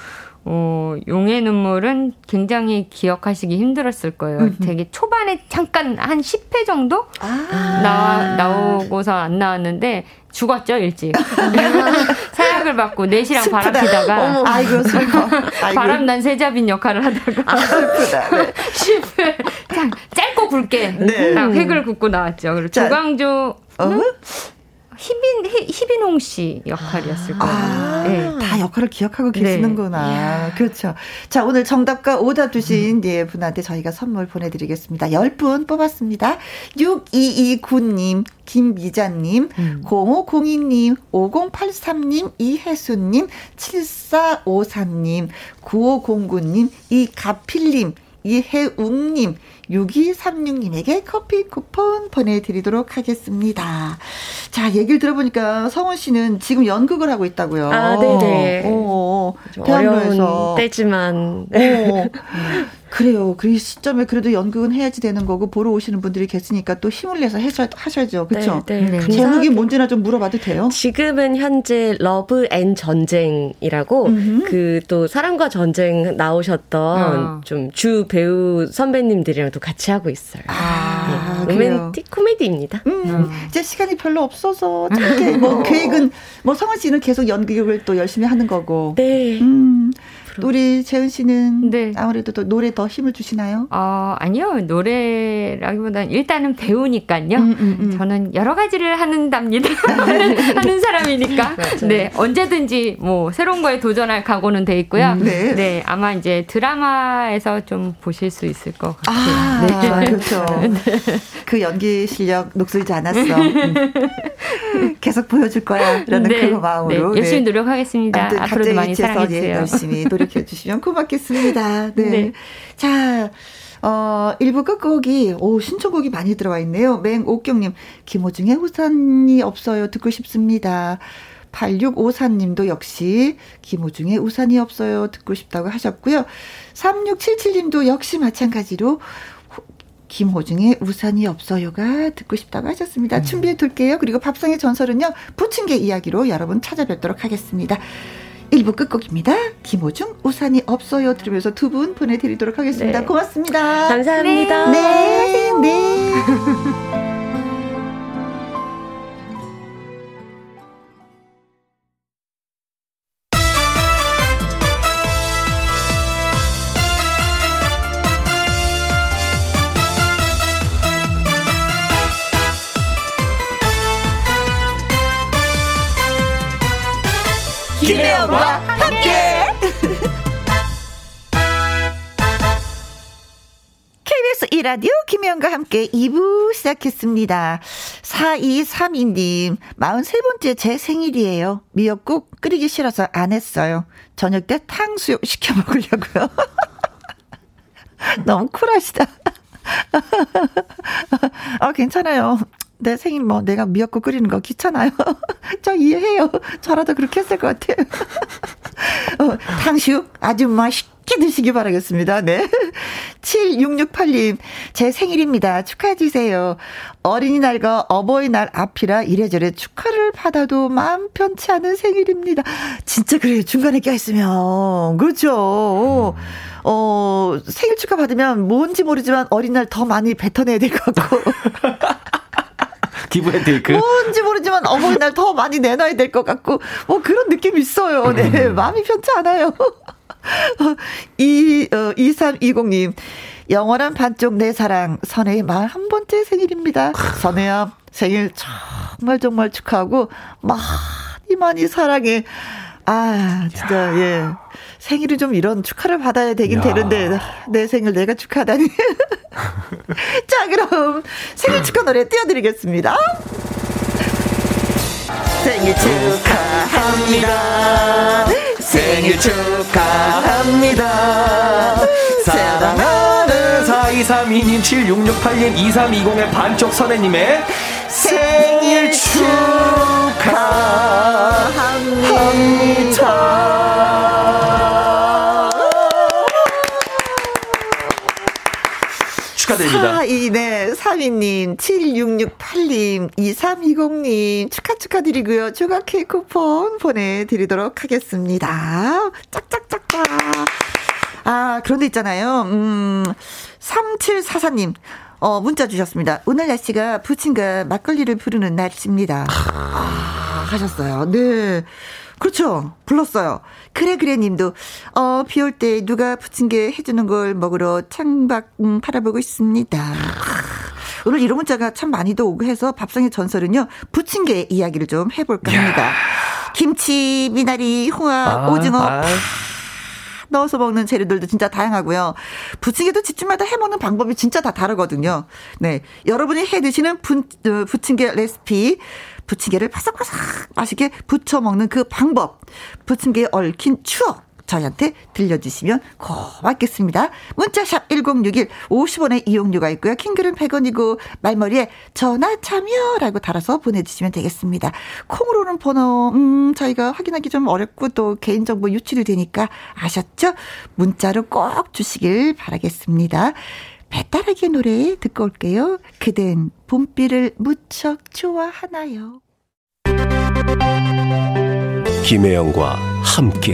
어, 용의 눈물은 굉장히 기억하시기 힘들었을 거예요. 음흠. 되게 초반에 잠깐 한 10회 정도 아~ 나, 나오고서 안 나왔는데 죽었죠, 일찍. 사약을 받고 넷이랑 바람 피다가. 아이고, 슬퍼. 바람난 세자빈 역할을 하다가. 아, 슬프다. 네. 10회. 짧고 굵게. 네. 획을 긋고 나왔죠. 그리고 조광조. 어? 희빈 희빈홍 씨 역할이었을 거예요. 아, 네. 다 역할을 기억하고 네. 계시는구나. 네. 그렇죠. 자, 오늘 정답과 오답 주신 음. 예, 분한테 저희가 선물 보내드리겠습니다. 10분 뽑았습니다. 6229님, 김미자님, 음. 0502님, 5083님, 이혜수님, 7453님, 9509님, 이가필님, 이혜웅님, 6236님에게 커피 쿠폰 보내드리도록 하겠습니다. 자, 얘기를 들어보니까 성은 씨는 지금 연극을 하고 있다고요. 아, 네네. 오, 어려운 때지만. 오, 그래요. 그 시점에 그래도 연극은 해야지 되는 거고 보러 오시는 분들이 계시니까 또 힘을 내서 해셔, 하셔야죠. 그렇죠? 네, 네. 네. 제목이 뭔지나 좀 물어봐도 돼요? 지금은 현재 Love and 전쟁이라고 그 또 사랑과 전쟁 나오셨던 아. 좀주 배우 선배님들이랑 또 같이 하고 있어요. 아, 네. 로맨틱 코미디입니다. 음, 음. 이제 시간이 별로 없어서 짧게 뭐 계획은 뭐 성원 씨는 계속 연극을 또 열심히 하는 거고. 네. 음. 또 우리 재은 씨는 네. 아무래도 또 노래 더 힘을 주시나요? 어, 아니요. 노래라기보다는 일단은 배우니까요. 음, 음, 음. 저는 여러 가지를 하는답니다. 하는, 하는 사람이니까. 네. 언제든지 뭐 새로운 거에 도전할 각오는 돼 있고요. 음, 네. 네. 아마 이제 드라마에서 좀 보실 수 있을 것 같아요. 아, 네. 그렇죠. 네. 그 연기 실력 녹슬지 않았어. 음. 계속 보여줄 거야. 라는 네. 그 마음으로. 네. 열심히 노력하겠습니다. 앞으로도 많이 사랑해주세요. 열심히 노력 노력해 주시면 고맙겠습니다. 네. 네. 자, 어, 1부 끝곡이, 오, 신청곡이 많이 들어와 있네요. 맹옥경님, 김호중의 우산이 없어요. 듣고 싶습니다. 8654님도 역시 김호중의 우산이 없어요. 듣고 싶다고 하셨고요. 3677님도 역시 마찬가지로 김호중의 우산이 없어요가 듣고 싶다고 하셨습니다. 음. 준비해 둘게요. 그리고 밥상의 전설은요, 부침개 이야기로 여러분 찾아뵙도록 하겠습니다. 1부 끝곡입니다. 김호중 우산이 없어요 들으면서 두 분 보내드리도록 하겠습니다. 네. 고맙습니다. 감사합니다. 네. 네. 네. 이라디오 김혜영과 함께 2부 시작했습니다. 4232님, 43번째 제 생일이에요. 미역국 끓이기 싫어서 안 했어요. 저녁 때 탕수육 시켜 먹으려고요. 너무 쿨하시다. 아, 괜찮아요. 내 생일 뭐 내가 미역국 끓이는 거 귀찮아요. 저 이해해요. 저라도 그렇게 했을 것 같아요. 어, 탕수육 아주 맛있게 드시기 바라겠습니다. 네. 7668님, 제 생일입니다. 축하해주세요. 어린이날과 어버이날 앞이라 이래저래 축하를 받아도 마음 편치 않은 생일입니다. 진짜 그래요. 중간에 껴있으면. 그렇죠. 어, 생일 축하 받으면 뭔지 모르지만 어린날 더 많이 뱉어내야 될 것 같고. 기부 혜테이크. 뭔지 모르지만 어머니날 더 많이 내놔야 될 것 같고, 뭐 그런 느낌이 있어요. 네. 음. 마음이 편치 않아요. 이, 어, 2320님. 영원한 반쪽 내 사랑, 선혜의 말 한 번째 생일입니다. 선혜야, 생일 정말 정말 축하하고, 많이 많이 사랑해. 아, 진짜, 야. 예. 생일이 좀 이런 축하를 받아야 되긴 야. 되는데, 내 생일 내가 축하하다니. 자, 그럼 생일 축하 노래 띄워드리겠습니다. 생일 축하합니다. 생일 축하합니다. 사랑하는 4232님, 7668님, 2320의 반쪽 선혜님의 생일 축하합니다. 축하드립니다. 42, 네, 32님, 7668님, 2320님, 축하 축하드리고요. 조각 케이크 쿠폰 보내드리도록 하겠습니다. 짝짝짝짝. 아, 그런데 있잖아요. 음, 3744님. 어, 문자 주셨습니다. 오늘 날씨가 부친과 막걸리를 부르는 날씨입니다. 아, 하셨어요. 네. 그렇죠. 불렀어요. 그래, 그래 님도, 어, 비 올 때 누가 부침개 해주는 걸 먹으러 창밖, 음, 바라보고 있습니다. 오늘 이런 문자가 참 많이도 오고 해서 밥상의 전설은요, 부침개 이야기를 좀 해볼까 합니다. 김치, 미나리, 홍합, 아, 오징어, 아. 넣어서 먹는 재료들도 진짜 다양하고요. 부침개도 집집마다 해 먹는 방법이 진짜 다 다르거든요. 네. 여러분이 해 드시는 부, 어, 부침개 레시피 부침개를 바삭바삭 맛있게 부쳐 먹는 그 방법, 부침개에 얽힌 추억, 저희한테 들려주시면 고맙겠습니다. 문자샵 1061 50원의 이용료가 있고요. 킹글은 100원이고 말머리에 전화 참여라고 달아서 보내주시면 되겠습니다. 콩으로는 번호 음 저희가 확인하기 좀 어렵고 또 개인정보 유출이 되니까 아셨죠? 문자로 꼭 주시길 바라겠습니다. 배따라기 노래 듣고 올게요. 그댄 봄비를 무척 좋아하나요? 김혜영과 함께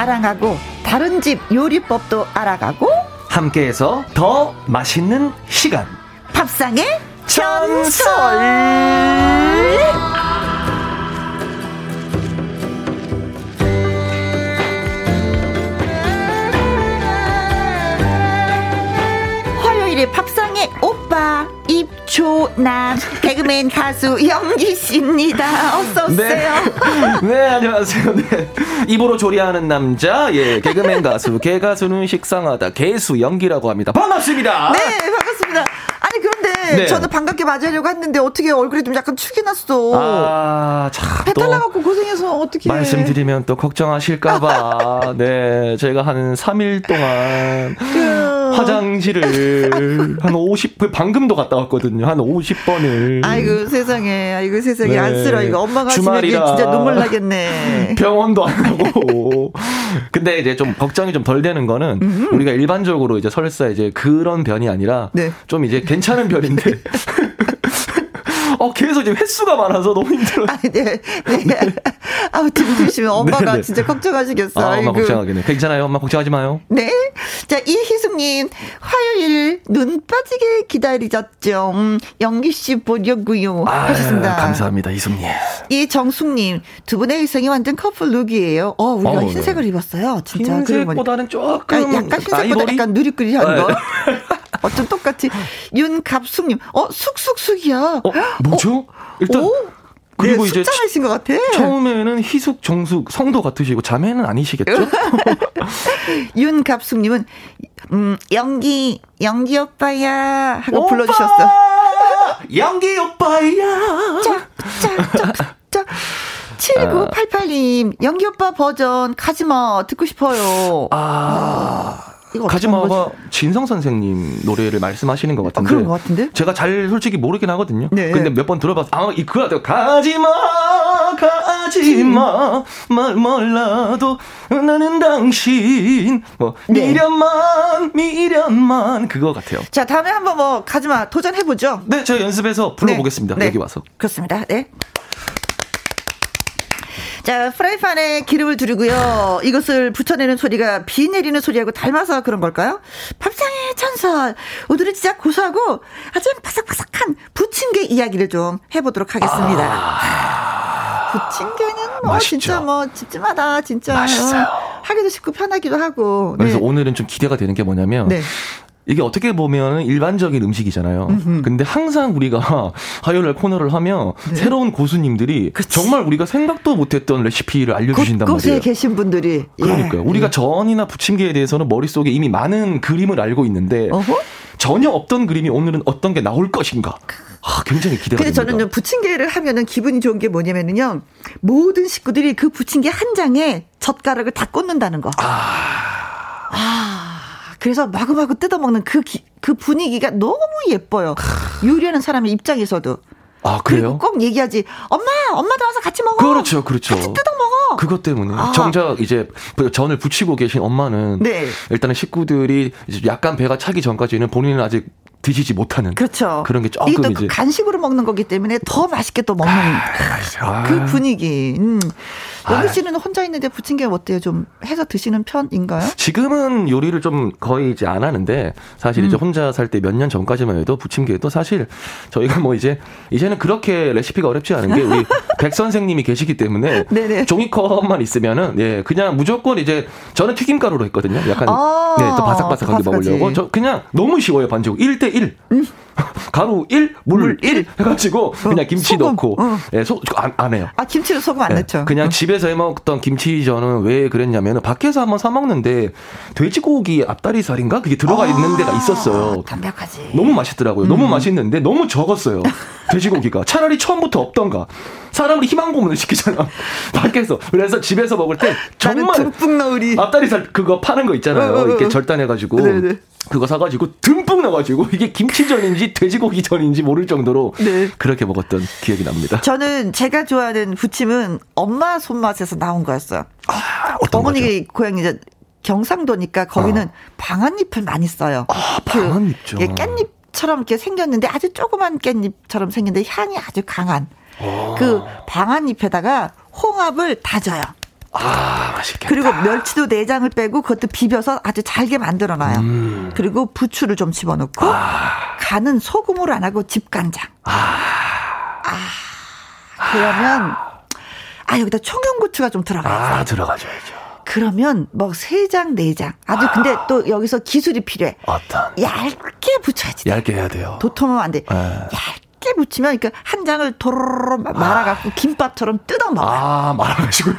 자랑하고 다른 집 요리법도 알아가고 함께해서 더 맛있는 시간. 밥상의 전설! 화요일에 밥상의 오빠 입조남 개그맨 가수 영기 씨입니다. 어서 오세요. 네, 네 안녕하세요. 네. 입으로 조리하는 남자, 예, 개그맨 가수, 개가수는 식상하다, 개수 연기라고 합니다. 반갑습니다. 네, 반갑습니다. 아니 그런데 네. 저는 반갑게 맞으려고 했는데 어떻게 얼굴이 좀 약간 축이 났어. 아, 참. 배탈 나갖고 고생해서 어떻게 말씀드리면 또 걱정하실까봐. 네, 제가 한 3일 동안. 그... 화장실을 한 50, 방금도 갔다 왔거든요. 한 50번을. 아이고 세상에, 아이고 세상에 네. 안쓰러 이거 엄마가 주말이라 진짜 눈물 나겠네. 병원도 안 가고. 근데 이제 좀 걱정이 좀 덜 되는 거는 음흠. 우리가 일반적으로 이제 설사 이제 그런 변이 아니라 네. 좀 이제 괜찮은 변인데 어, 계속 지금 횟수가 많아서 너무 힘들어요. 아, 네. 네. 아무튼 드시면 엄마가 네네. 진짜 걱정하시겠어요. 아, 엄마 걱정하겠네. 괜찮아요. 엄마 걱정하지 마요. 네. 자, 이희숙님, 화요일 눈 빠지게 기다리셨죠. 음, 영기씨 보려고요. 아, 하셨습니다. 감사합니다, 이숙님. 이정숙님, 두 분의 의상이 완전 커플 룩이에요. 어, 우리가 어, 흰색을 네. 입었어요. 진짜. 흰색보다는 조금. 아, 약간 흰색보다 아이보리? 약간 누리꾸리한 네. 거. 어쩜 똑같이 윤갑숙님, 어 쑥쑥쑥이야. 어, 뭐죠? 어? 일단 오? 그리고 네, 이제 자매신 것 같아. 처음에는 희숙, 정숙, 성도 같으시고 자매는 아니시겠죠? 윤갑숙님은 음 연기 연기 오빠야 하고 오빠! 불러주셨어. 연기 오빠야. 짝짝짝짝. 7988님, 연기 오빠 버전, 가지마, 듣고 싶어요. 아. 가지마가 진성 선생님 노래를 말씀하시는 것 같은데. 아, 그런 것 같은데? 제가 잘 솔직히 모르긴 하거든요. 네. 근데 몇 번 들어봐서 아, 이 그거 가지마 가지마 말 몰라도 나는 당신 뭐 네. 미련만 미련만 그거 같아요. 자 다음에 한번 뭐 가지마 도전해 보죠. 네, 제가 연습해서 불러보겠습니다. 네. 여기 와서. 그렇습니다. 네. 자, 프라이팬에 기름을 두르고요. 이것을 붙여내는 소리가 비 내리는 소리하고 닮아서 그런 걸까요? 밥상의 천사. 오늘은 진짜 고소하고 아주 바삭바삭한 부침개 이야기를 좀 해보도록 하겠습니다. 아... 부침개는 뭐 맛있죠. 진짜 뭐 집집마다 진짜 맛있어요. 하기도 쉽고 편하기도 하고. 그래서 네. 오늘은 좀 기대가 되는 게 뭐냐면 네. 이게 어떻게 보면 일반적인 음식이잖아요. 음흠. 근데 항상 우리가 화요일 코너를 하면 네. 새로운 고수님들이 그치. 정말 우리가 생각도 못했던 레시피를 알려주신단 곳, 말이에요. 곳에 계신 분들이. 그러니까요. 예. 우리가 예. 전이나 부침개에 대해서는 머릿속에 이미 많은 그림을 알고 있는데 어허? 전혀 없던 그림이 오늘은 어떤 게 나올 것인가. 아, 굉장히 기대가 근데 됩니다. 저는 부침개를 하면은 기분이 좋은 게 뭐냐면요. 모든 식구들이 그 부침개 한 장에 젓가락을 다 꽂는다는 거. 아. 아. 그래서 마구마구 뜯어먹는 그, 기, 그 분위기가 너무 예뻐요. 요리하는 사람의 입장에서도. 아, 그래요? 꼭 얘기하지. 엄마, 엄마도 와서 같이 먹어. 그렇죠, 그렇죠. 같이 뜯어 먹어. 그것 때문에. 아. 정작 이제 전을 부치고 계신 엄마는. 네. 일단은 식구들이 이제 약간 배가 차기 전까지는 본인은 아직 드시지 못하는 그렇죠. 그런 게 조금 이게 또 간식으로 먹는 거기 때문에 더 맛있게 또 먹는 아, 그 분위기. 음. 영희 아. 씨는 혼자 있는데 부침개 어때요? 좀 해서 드시는 편인가요? 지금은 요리를 좀 거의 이제 안 하는데 사실 음. 이제 혼자 살 때 몇 년 전까지만 해도 부침개도 사실 저희가 뭐 이제 이제는 그렇게 레시피가 어렵지 않은 게 우리 백 선생님이 계시기 때문에 종이컵만 있으면은 예 그냥 무조건 이제 저는 튀김가루로 했거든요. 약간 아~ 네 또 바삭바삭하게 먹으려고 저 그냥 너무 쉬워요 반죽 1대 1. 음. 가루 1, 물1 해가지고 그냥 김치 소금. 넣고 어. 예, 소, 안, 안 해요. 아 김치를 소금 안 예, 넣죠. 그냥 어. 집에서 해 먹던 김치전은 왜 그랬냐면은 밖에서 한번 사 먹는데 돼지고기 앞다리살인가 그게 들어가 아, 있는 데가 있었어요. 담백하지. 너무 맛있더라고요. 음. 너무 맛있는데 너무 적었어요. 돼지고기가 차라리 처음부터 없던가. 사람을 희망 고문을 시키잖아. 밖에서. 그래서 집에서 먹을 때 정말 듬뿍 넣으리. 앞다리살 그거 파는 거 있잖아요. 어, 어, 이렇게 절단해가지고. 네네. 그거 사가지고 듬 뿍 넣어가지고 이게 김치전인지 돼지고기전인지 모를 정도로 네. 그렇게 먹었던 기억이 납니다. 저는 제가 좋아하는 부침은 엄마 손맛에서 나온 거였어요. 아, 어떤 어머니 고향이 이제 경상도니까 거기는 어. 방앗잎을 많이 써요. 아, 방앗잎죠. 그, 깻잎 처럼 이렇게 생겼는데 아주 조그만 깻잎처럼 생겼는데 향이 아주 강한 오. 어. 그 방앗잎에다가 홍합을 다져요. 아, 맛있겠다. 그리고 멸치도 내장을 빼고 그것도 비벼서 아주 잘게 만들어 놔요. 음. 그리고 부추를 좀 집어넣고 아. 간은 소금으로 안 하고 집간장. 아. 아. 그러면 아 여기다 청양고추가 좀 들어가야죠. 아, 들어가줘야죠. 그러면 뭐 세 장, 네 장. 아주 아. 근데 또 여기서 기술이 필요해. 어떤? 얇게 붙여야지. 얇게 해야 돼요. 도톰하면 안 돼. 네. 얇게 붙이면 그러니까 한 장을 도로로 말아갖고 아. 김밥처럼 뜯어 먹어. 아, 말아가지고요?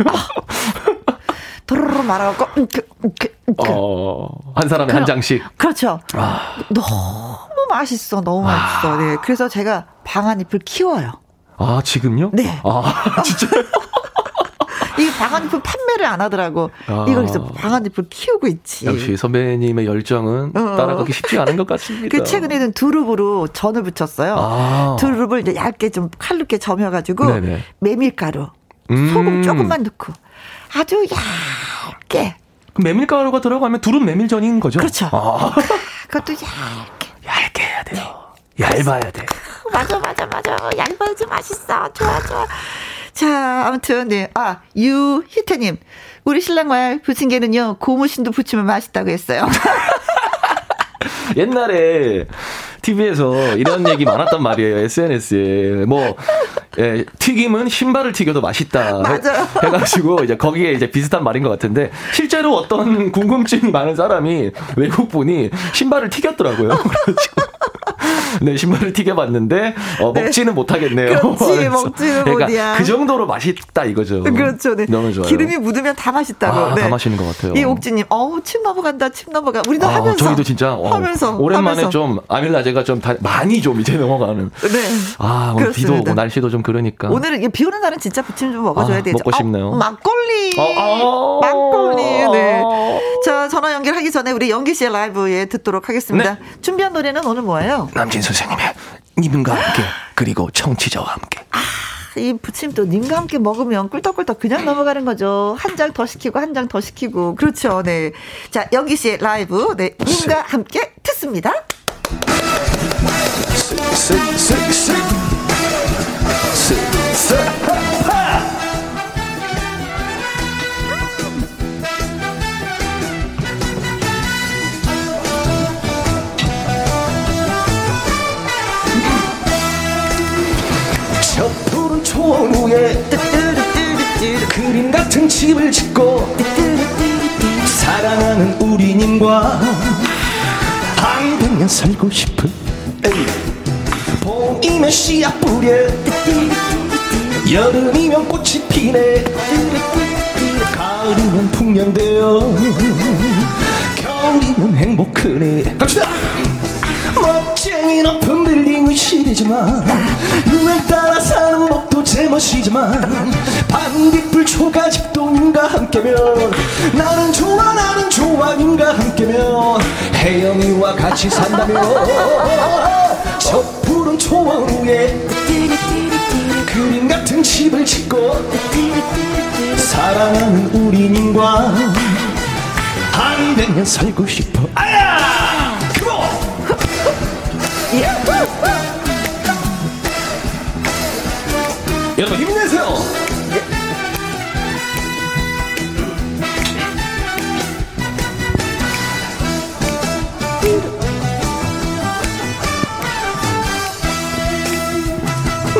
도로로 말아갖고, 음, 그, 음, 그, 음, 그. 어, 한 사람에 그럼, 한 장씩. 그렇죠. 아. 너무 맛있어, 너무 맛있어. 네. 그래서 제가 방한잎을 키워요. 아, 지금요? 네. 아, 진짜요? 이 방한잎을 판매를 안 하더라고. 아. 이걸 그래서 방한잎을 키우고 있지. 역시 선배님의 열정은 어. 따라가기 쉽지 않은 것 같습니다. 그 최근에는 두릅으로 전을 붙였어요. 아. 두릅을 이제 얇게 좀 칼롭게 점여가지고 네네. 메밀가루, 음. 소금 조금만 넣고 아주 얇게. 메밀가루가 들어가면 두릅 메밀전인 거죠? 그렇죠. 아. 그것도 얇게. 얇게 해야 돼요. 얇아야 돼. 맞아, 맞아, 맞아. 얇아야지 맛있어. 좋아, 좋아. 자, 아무튼, 네. 아, 유희태님. 우리 신랑과 부침개는요, 고무신도 붙이면 맛있다고 했어요. 옛날에 TV에서 이런 얘기 많았단 말이에요. SNS에. 뭐, 예, 튀김은 신발을 튀겨도 맛있다. 맞아요. 해, 가지고 이제 거기에 이제 비슷한 말인 것 같은데 실제로 어떤 궁금증이 많은 사람이 외국 분이 신발을 튀겼더라고요. 그래가지고 네, 신발을 튀겨봤는데 어, 네. 먹지는 못하겠네요. 그렇지, 먹지는 그러니까 못이야. 그 정도로 맛있다 이거죠. 그렇죠. 네. 너무 좋아요. 기름이 묻으면 다 맛있다고. 아, 네. 다 맛있는 것 같아요. 이 옥지님, 어우 침 넘어간다, 침 넘어가. 우리도 아, 하면서. 저희도 진짜 어, 하면서 오랜만에 하면서. 좀 아밀라제가 좀 다, 많이 좀 이제 넘어가는. 네. 아 오늘 비도 오고 날씨도 좀 그러니까. 오늘은 비 오는 날은 진짜 부침 좀 먹어줘야 아, 되죠. 먹고 싶네요. 어, 막걸리. 어, 아, 막걸리. 네. 자 전화 연결하기 전에 우리 연기 씨의 라이브에 듣도록 하겠습니다. 네. 준비한 노래는 오늘 뭐예요? 남진 선생님의 님과 함께 그리고 청취자와 함께. 아, 이 부침 또 님과 함께 먹으면 꿀떡꿀떡 그냥 넘어가는 거죠. 한 장 더 시키고 한 장 더 시키고 그렇죠. 네. 자 영기 씨의 라이브 네 님과 함께 듣습니다. 저 위에 그림 같은 집을 짓고 사랑하는 우리님과 방백년 살고 싶은 봄이면 씨앗 뿌려 여름이면 꽃이 피네. 가을이면 풍년되어 겨울이면 행복하네. 갑시다. 멋 쟁이 높은 빌딩은 시리지만 유행 따라 사는 법도 제멋이지만 반딧불 초가집도 님과 함께면 나는 좋아 나는 좋아 님과 함께면 혜영이와 같이 산다면 저 푸른 초원 위에 그림 같은 집을 짓고 사랑하는 우리님과 한 백년 살고 싶어 아야! 여러분 힘내세요.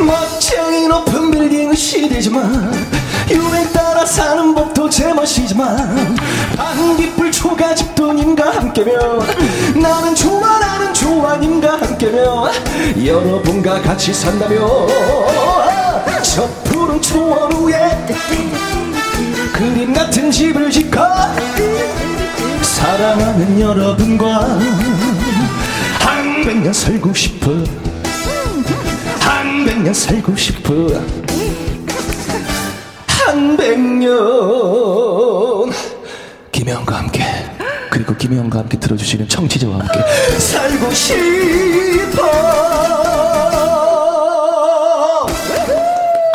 멋쟁이 높은 빌딩은 시대지만 유행 따라 사는 법도 제멋이지만 반딧불 초가집도 님과 함께면 나는 좋아 나는 좋아 님과 함께면 여러분과 같이 산다면 저 푸른 초원 위에 그림 같은 집을 짓고 사랑하는 여러분과 한 백년 살고 싶어. 한 백년 살고 싶어 한 백년 김혜영과 함께 그리고 김혜영과 함께 들어주시는 청취자와 함께 살고 싶어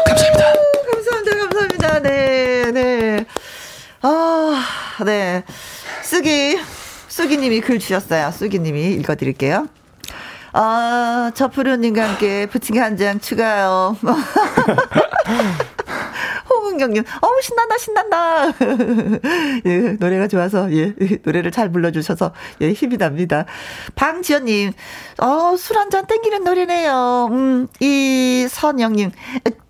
감사합니다 감사합니다. 감사합니다. 네, 네. 아, 네. 쓰기, 쓰기님이 글 주셨어요. 쓰기님이 읽어드릴게요. 아, 저푸르님과 함께 부침개 한 장 추가요. 홍은경님, 어우, 신난다, 신난다. 예, 노래가 좋아서, 예, 노래를 잘 불러주셔서, 예, 힘이 납니다. 방지연님, 어, 술 한 잔 땡기는 노래네요. 음, 이선영님,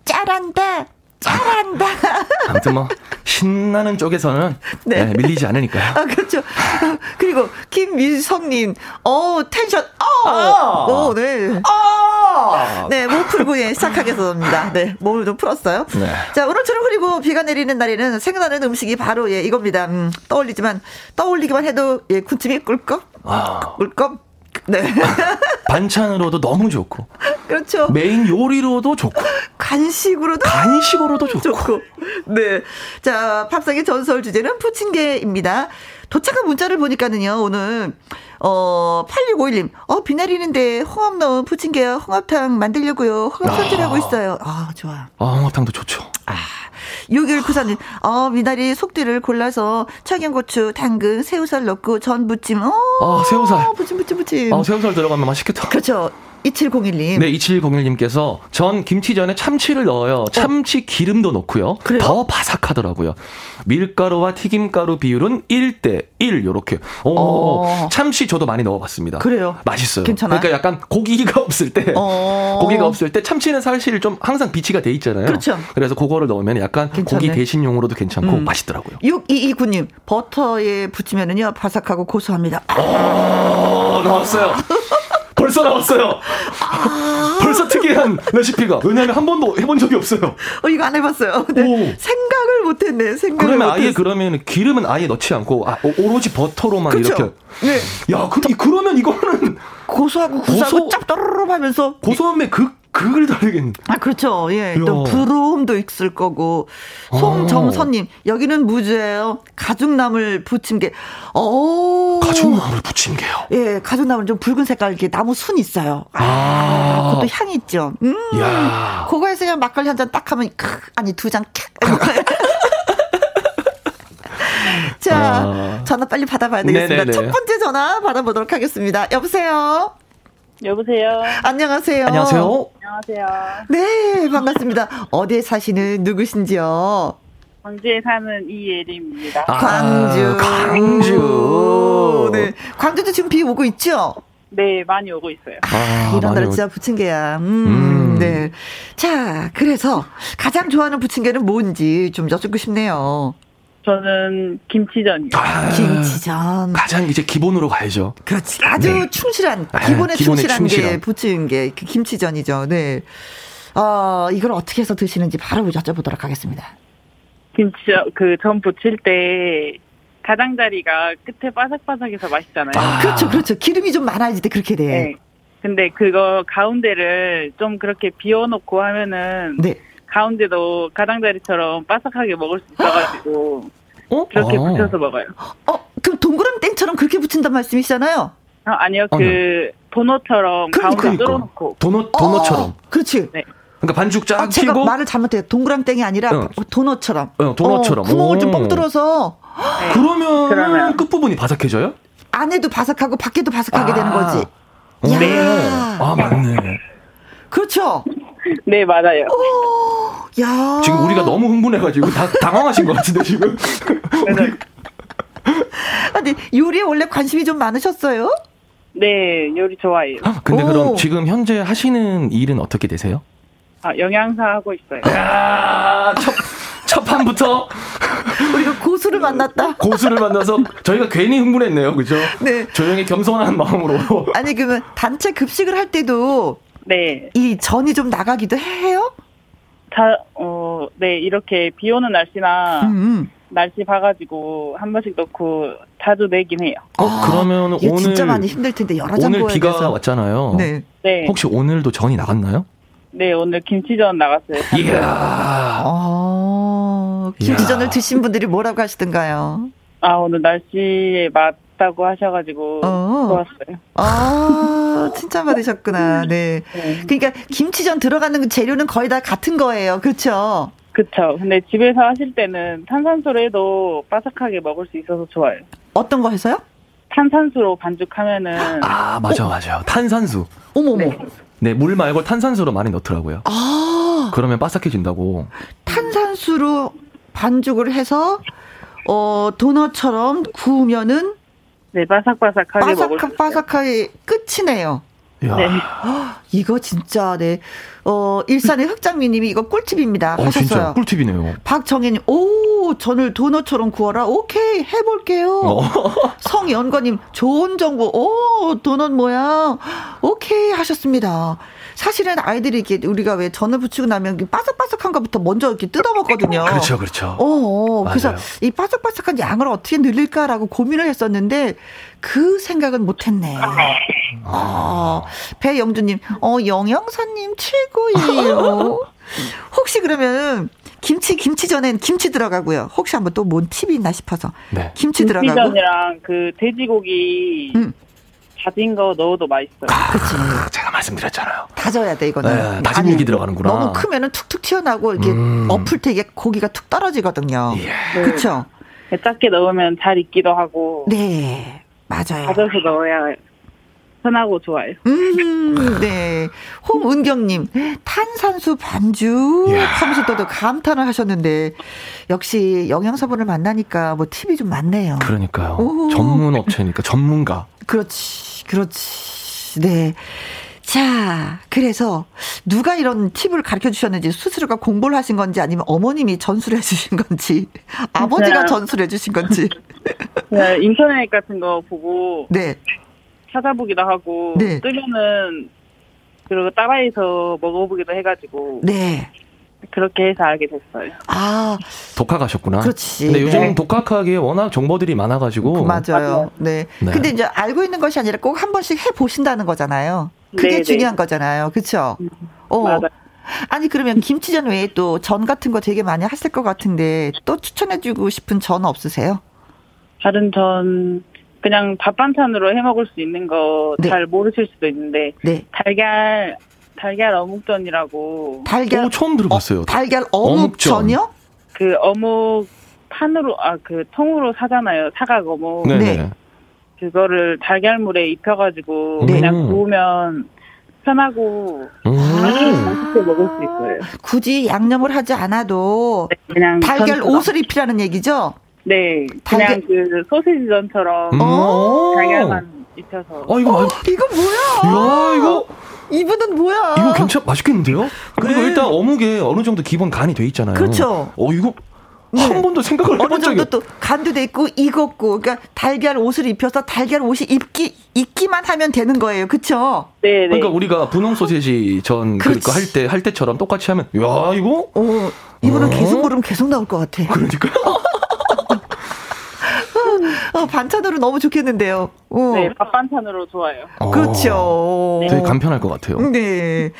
짤한다. 잘한다. 아무튼 뭐 신나는 쪽에서는 네. 네, 밀리지 않으니까요. 아 그렇죠. 그리고 김미성님, 어 텐션, 어, 아~ 오, 네, 아~ 네, 못 풀고 예, 시작하겠습니다. 네, 몸을 좀 풀었어요. 네. 자, 오늘처럼 그리고 비가 내리는 날에는 생각나는 음식이 바로 예 이겁니다. 음, 떠올리지만 떠올리기만 해도 예 군침이 꿀꺽, 아~ 꿀꺽. 네. 반찬으로도 너무 좋고. 그렇죠. 메인 요리로도 좋고. 간식으로도 간식으로도 좋고. 좋고. 네. 자, 팝상의 전설 주제는 부침개입니다. 도착한 문자를 보니까는요, 오늘, 어, 8651님, 어, 비 내리는데 홍합 넣은 부침개와 홍합탕 만들려고요. 홍합 손질하고 아. 있어요. 아, 좋아. 아, 홍합탕도 좋죠. 아. 6194님, 어, 미나리 속들을 골라서 청양고추, 당근, 새우살 넣고 전 부침, 어. 아, 새우살. 부침, 부침, 부침. 아, 새우살 들어가면 맛있겠다. 그렇죠. 2701님. 네, 2701님께서 전 김치전에 참치를 넣어요. 참치 기름도 넣고요. 그래요? 더 바삭하더라고요. 밀가루와 튀김가루 비율은 1대 1 요렇게. 오, 어. 참치 저도 많이 넣어 봤습니다. 그래요. 맛있어요. 괜찮아. 그러니까 약간 고기가 없을 때 어. 고기가 없을 때 참치는 사실 좀 항상 비치가 돼 있잖아요. 그렇죠. 그래서 그거를 넣으면 약간 괜찮네. 고기 대신용으로도 괜찮고 음. 맛있더라고요. 6229님, 버터에 붙이면은요, 바삭하고 고소합니다. 아, 나왔어요. 벌써 나왔어요. 아~ 벌써 특이한 레시피가. 왜냐하면 한 번도 해본 적이 없어요. 어, 이거 안 해봤어요. 네. 생각을 못했네. 생각을 그러면. 아예 그러면 기름은 아예 넣지 않고 아, 오로지 버터로만 그쵸? 이렇게. 네. 야, 그, 그러면 이거는 고소하고 구수하고 고소, 짭조름하면서 고소함의 극 그걸 다르겠네. 아, 그렇죠. 예. 또 부러움도 있을 거고. 송정선님, 어. 여기는 무죄예요. 가죽나물 부침개. 어. 가죽나물 부침개요. 예, 가죽나물 좀 붉은 색깔 이렇게 나무 순 있어요. 아, 아. 그것도 향이 있죠. 음. 야. 그거에서 그냥 막걸리 한 잔 딱 하면 크, 아니 두 잔. 자, 아. 전화 빨리 받아봐야 되겠습니다. 네네네. 첫 번째 전화 받아보도록 하겠습니다. 여보세요. 여보세요. 안녕하세요. 안녕하세요. 안녕하세요. 네, 반갑습니다. 어디에 사시는 누구신지요? 광주에 사는 이예림입니다. 아, 광주. 광주. 네. 광주도 지금 비 오고 있죠? 네, 많이 오고 있어요. 아, 이런 날은 진짜 부침개야. 음, 음, 네. 자, 그래서 가장 좋아하는 부침개는 뭔지 좀 여쭙고 싶네요. 저는 김치전이요. 아, 김치전. 가장 이제 기본으로 가야죠. 그렇지. 아주 네. 충실한, 아, 기본에, 아, 충실한, 충실한 게 부침개, 그 김치전이죠. 네. 어, 이걸 어떻게 해서 드시는지 바로 여쭤보도록 하겠습니다. 김치전, 그 전 부칠 때 가장자리가 끝에 바삭바삭해서 맛있잖아요. 아. 그렇죠, 그렇죠. 기름이 좀 많아질 때 그렇게 돼. 네. 근데 그거 가운데를 좀 그렇게 비워놓고 하면은 네. 가운데도 가장자리처럼 바삭하게 먹을 수 있어가지고 어? 그렇게 아. 붙여서 먹어요. 어, 그럼 동그란 땡처럼 그렇게 붙인단 말씀이시잖아요? 아, 아니요, 그 네. 도넛처럼 그러니까. 가운데 뚫어놓고. 도넛 도넛처럼. 어, 그렇지. 네. 그러니까 반죽 쫙 아, 제가 말을 잘못해요. 동그랑땡이 아니라 응. 도넛처럼. 응, 도넛처럼. 어, 구멍을 좀 뻥 뚫어서. 네. 그러면, 그러면 끝부분이 바삭해져요? 안에도 바삭하고 밖에도 바삭하게 아. 되는 거지. 네. 아, 맞네. 그렇죠. 네, 맞아요. 오, 야. 지금 우리가 너무 흥분해가지고 다 당황하신 것 같은데, 지금. 네. 아니, 요리에 원래 관심이 좀 많으셨어요? 네, 요리 좋아해요. 아, 근데 오. 그럼 지금 현재 하시는 일은 어떻게 되세요? 아, 영양사 하고 있어요. 아, 첫, 첫 판부터 우리가 고수를 만났다. 고수를 만나서 저희가 괜히 흥분했네요, 그죠? 네. 조용히 겸손한 마음으로. 아니 그러면 단체 급식을 할 때도 네. 이 전이 좀 나가기도 해요? 다, 어, 네, 이렇게 비 오는 날씨나, 음, 음. 날씨 봐가지고 한 번씩 넣고 자주 내긴 해요. 어, 아, 그러면 오늘 진짜 많이 힘들 텐데 여러 장 오늘 비가 돼서. 왔잖아요. 네. 네. 혹시 오늘도 전이 나갔나요? 네, 오늘 김치전 나갔어요. 이야. 아, 김치전을 이야. 드신 분들이 뭐라고 하시던가요? 아, 오늘 날씨에 맛 맛다고 하셔가지고 어. 좋았어요. 아 진짜 받으셨구나. 네. 네. 그러니까 김치전 들어가는 재료는 거의 다 같은 거예요. 그렇죠? 그렇죠. 근데 집에서 하실 때는 탄산수로 해도 바삭하게 먹을 수 있어서 좋아요. 어떤 거 해서요? 탄산수로 반죽하면은 아 맞아 어? 맞아 탄산수. 어머머. 네. 네, 물 말고 탄산수로 많이 넣더라고요. 아. 그러면 바삭해진다고. 탄산수로 반죽을 해서 어 도넛처럼 구우면은 네, 바삭바삭하게 바삭, 먹을 바삭하게 끝이네요. 네. 이거 진짜 네. 어, 일산의 흑장미님이 이거 꿀팁입니다. 어, 하셨어요. 진짜 꿀팁이네요. 박정혜님, 오, 전을 도넛처럼 구워라. 오케이, 해볼게요. 어. 성연거님, 좋은 정보. 오, 도넛 모양. 오케이, 하셨습니다. 사실은 아이들이 이렇게 우리가 왜 전을 붙이고 나면 바삭바삭한 것부터 먼저 이렇게 뜯어 먹거든요. 그렇죠, 그렇죠. 어, 어 그래서 이 바삭바삭한 양을 어떻게 늘릴까라고 고민을 했었는데 그 생각은 못했네. 어, 배영주님, 어, 영영사님 최고예요. 혹시 그러면 김치 김치 전엔 김치 들어가고요. 혹시 한번 또 뭔 팁이 있나 싶어서. 네. 김치 들어가고. 김치전이랑 그 돼지고기 음. 다진 거 넣어도 맛있어요. 아, 그렇지. 제가 말씀드렸잖아요. 다져야 돼 이거는. 네, 다진 육이 들어가는구나. 너무 크면은 툭툭 튀어나오고 이렇게 음. 엎을 때 이게 고기가 툭 떨어지거든요. 예. 그렇죠. 작게 넣으면 잘 익기도 하고. 네, 맞아요. 다져서 넣어야 편하고 좋아요. 음, 네. 홍은경님, 탄산수 반주 하면서 또 감탄을 하셨는데, 역시 영양사분을 만나니까 뭐 팁이 좀 많네요. 그러니까요. 오. 전문 업체니까 전문가. 그렇지, 그렇지. 네. 자, 그래서 누가 이런 팁을 가르쳐 주셨는지 스스로가 공부를 하신 건지 아니면 어머님이 전수를 해 주신 건지 아버지가 전수를 해 주신 건지. 네, 인터넷 같은 거 보고 네. 찾아보기도 하고 네. 뜨면은 그리고 따라해서 먹어보기도 해가지고 네. 그렇게 해서 알게 됐어요. 아 독학하셨구나. 그렇지. 근데 요즘 네. 독학하기에 워낙 정보들이 많아가지고 맞아요. 네. 네. 근데 이제 알고 있는 것이 아니라 꼭 한 번씩 해 보신다는 거잖아요. 그게 네, 중요한 거잖아요. 그렇죠? 음, 어. 맞아요. 아니 그러면 김치전 외에 또 전 같은 거 되게 많이 하실 것 같은데 또 추천해주고 싶은 전 없으세요? 다른 전 그냥 밥 반찬으로 해 먹을 수 있는 거잘 네. 모르실 수도 있는데 네. 달걀 달걀 어묵전이라고 달걀 오, 처음 들어봤어요. 어, 달걀 어묵전이요? 그 어묵 판으로 아 그 통으로 사잖아요. 사각 어묵. 네네. 네. 그거를 달걀물에 입혀가지고 네. 그냥 구우면 편하고 음. 맛있게 먹을 수 있어요. 굳이 양념을 하지 않아도 네, 그냥 달걀 옷을 입히라는 얘기죠? 네, 그냥 달걀... 그 소시지전처럼 음~ 달걀만 입혀서. 아 이거 어, 이거 뭐야? 야 이거 이분은 뭐야? 이거 괜찮 맛있겠는데요? 그리고 네. 일단 어묵에 어느 정도 기본 간이 돼 있잖아요. 그렇죠. 어 이거 네. 한 번도 생각을 해본 적이 또 간도 돼 있고 익었고 그러니까 달걀 옷을 입혀서 달걀 옷이 입기 입기만 하면 되는 거예요. 그렇죠? 네, 네. 그러니까 우리가 분홍 소세지 전 그러니까 할때 할 때처럼 똑같이 하면 야 이거 어 이거는 어? 계속 고르면 계속 나올 것 같아. 그러니까 어, 반찬으로 너무 좋겠는데요. 어. 네, 밥 반찬으로 좋아요. 어. 그렇죠. 되게 간편할 것 같아요. 네.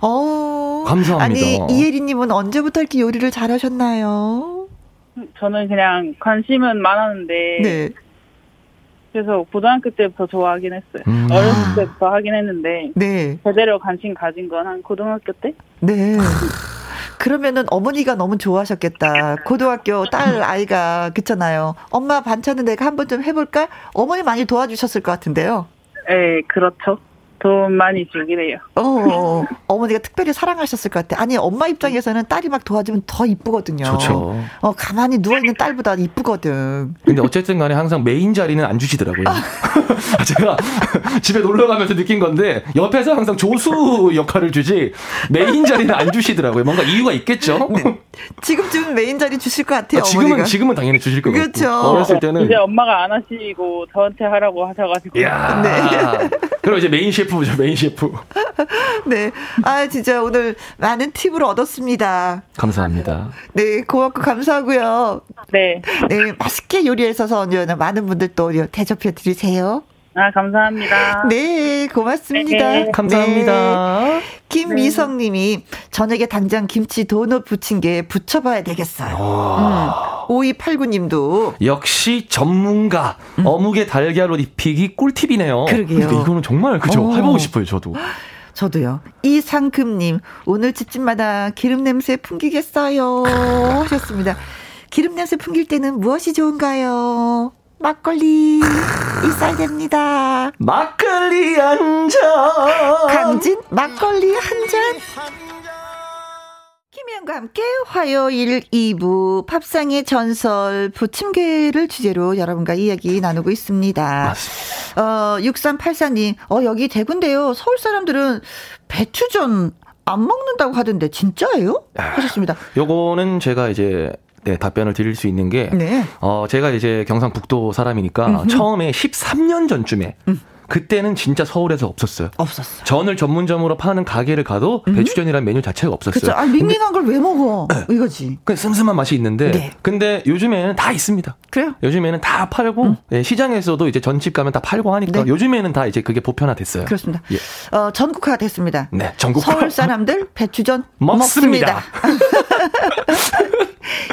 어. 감사합니다. 아니, 이혜리님은 언제부터 이렇게 요리를 잘 하셨나요? 저는 그냥 관심은 많았는데. 네. 그래서 고등학교 때부터 좋아하긴 했어요. 음. 어렸을 때부터 하긴 했는데. 네. 제대로 관심 가진 건 한 고등학교 때? 네. 그러면은 어머니가 너무 좋아하셨겠다. 고등학교 딸 아이가 그렇잖아요. 엄마 반찬은 내가 한번 좀 해볼까? 어머니 많이 도와주셨을 것 같은데요. 네, 그렇죠. 돈 많이 주긴 해요. 어, 어머니가 특별히 사랑하셨을 것 같아. 아니, 엄마 입장에서는 딸이 막 도와주면 더 이쁘거든요. 좋죠. 어, 가만히 누워 있는 딸보다 이쁘거든. 근데 어쨌든 간에 항상 메인 자리는 안 주시더라고요. 제가 집에 놀러 가면서 느낀 건데, 옆에서 항상 조수 역할을 주지, 메인 자리는 안 주시더라고요. 뭔가 이유가 있겠죠? 네. 지금쯤 메인 자리 주실 것 같아요. 아, 지금은, 어머니가. 지금은 당연히 주실 것 그렇죠. 같고. 어렸을 때는. 이제 엄마가 안 하시고 저한테 하라고 하셔가지고. 야 네. 그럼 이제 main chef chef죠, main chef. 네. 아, 진짜 오늘 많은 팁을 얻었습니다. 감사합니다. 네, 고맙고 감사하고요. 네. 네, 맛있게 요리해서 많은 분들 또 대접해 드리세요. 아, 감사합니다. 네, 고맙습니다. 네. 감사합니다. 네. 김미성 님이 저녁에 당장 김치 도넛 부침개 부쳐봐야 되겠어요. 음. 5289 님도. 역시 전문가. 음. 어묵에 달걀 옷 입히기 꿀팁이네요. 그러게요. 이거는 정말 그죠. 어. 해보고 싶어요, 저도. 저도요. 이상금님, 오늘 집집마다 기름 냄새 풍기겠어요. 하셨습니다. 기름 냄새 풍길 때는 무엇이 좋은가요? 막걸리 있어야 됩니다. 막걸리 한 잔. 강진 막걸리 한 잔. 김혜영과 함께 화요일 2부 팝상의 전설 부침개를 주제로 여러분과 이야기 나누고 있습니다. 맞습니다. 어, 6384님, 어, 여기 대구인데요. 서울 사람들은 배추전 안 먹는다고 하던데 진짜예요? 하셨습니다. 요거는 제가 이제 네, 답변을 드릴 수 있는 게, 네. 어, 제가 이제 경상북도 사람이니까 음흠. 처음에 13년 전쯤에 음. 그때는 진짜 서울에서 없었어요. 없었어. 전을 전문점으로 파는 가게를 가도 음. 배추전이라는 메뉴 자체가 없었어요. 아, 밍밍한 걸 왜 먹어? 네. 이거지. 그 슴슴한 맛이 있는데 네. 근데 요즘에는 다 있습니다. 그래요? 요즘에는 다 팔고 음. 네, 시장에서도 이제 전집 가면 다 팔고 하니까 네. 요즘에는 다 이제 그게 보편화됐어요. 그렇습니다. 예. 어, 전국화 됐습니다. 네, 전국 서울 사람들 배추전 먹습니다. 먹습니다.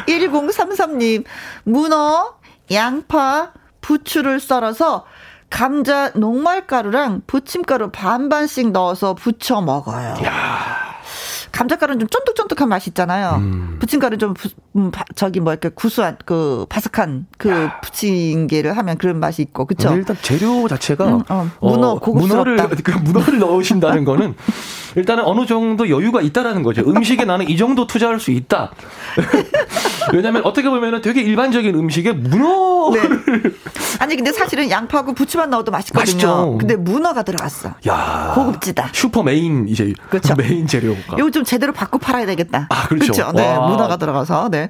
1033님 문어, 양파, 부추를 썰어서 감자 녹말가루랑 부침가루 반반씩 넣어서 부쳐 먹어요. 야. 감자가루는 좀 쫀득쫀득한 맛이 있잖아요. 음. 부침가루 좀 부, 음, 바, 저기 뭐 이렇게 구수한 그 바삭한 그 야. 부침개를 하면 그런 맛이 있고 그렇죠. 일단 재료 자체가 음, 어, 문어 어, 고급스럽다. 문어를 그 문어를 넣으신다는 거는 일단은 어느 정도 여유가 있다라는 거죠. 음식에 나는 이 정도 투자할 수 있다. 왜냐하면 어떻게 보면은 되게 일반적인 음식에 문어를 네. 아니 근데 사실은 양파하고 부추만 넣어도 맛있거든요. 맛있죠. 근데 문어가 들어갔어. 야 고급지다. 슈퍼 메인 이제 그렇죠. 메인 재료가. 이거 좀 제대로 바꿔 팔아야 되겠다. 아 그렇죠. 그렇죠? 네 문어가 들어가서 네.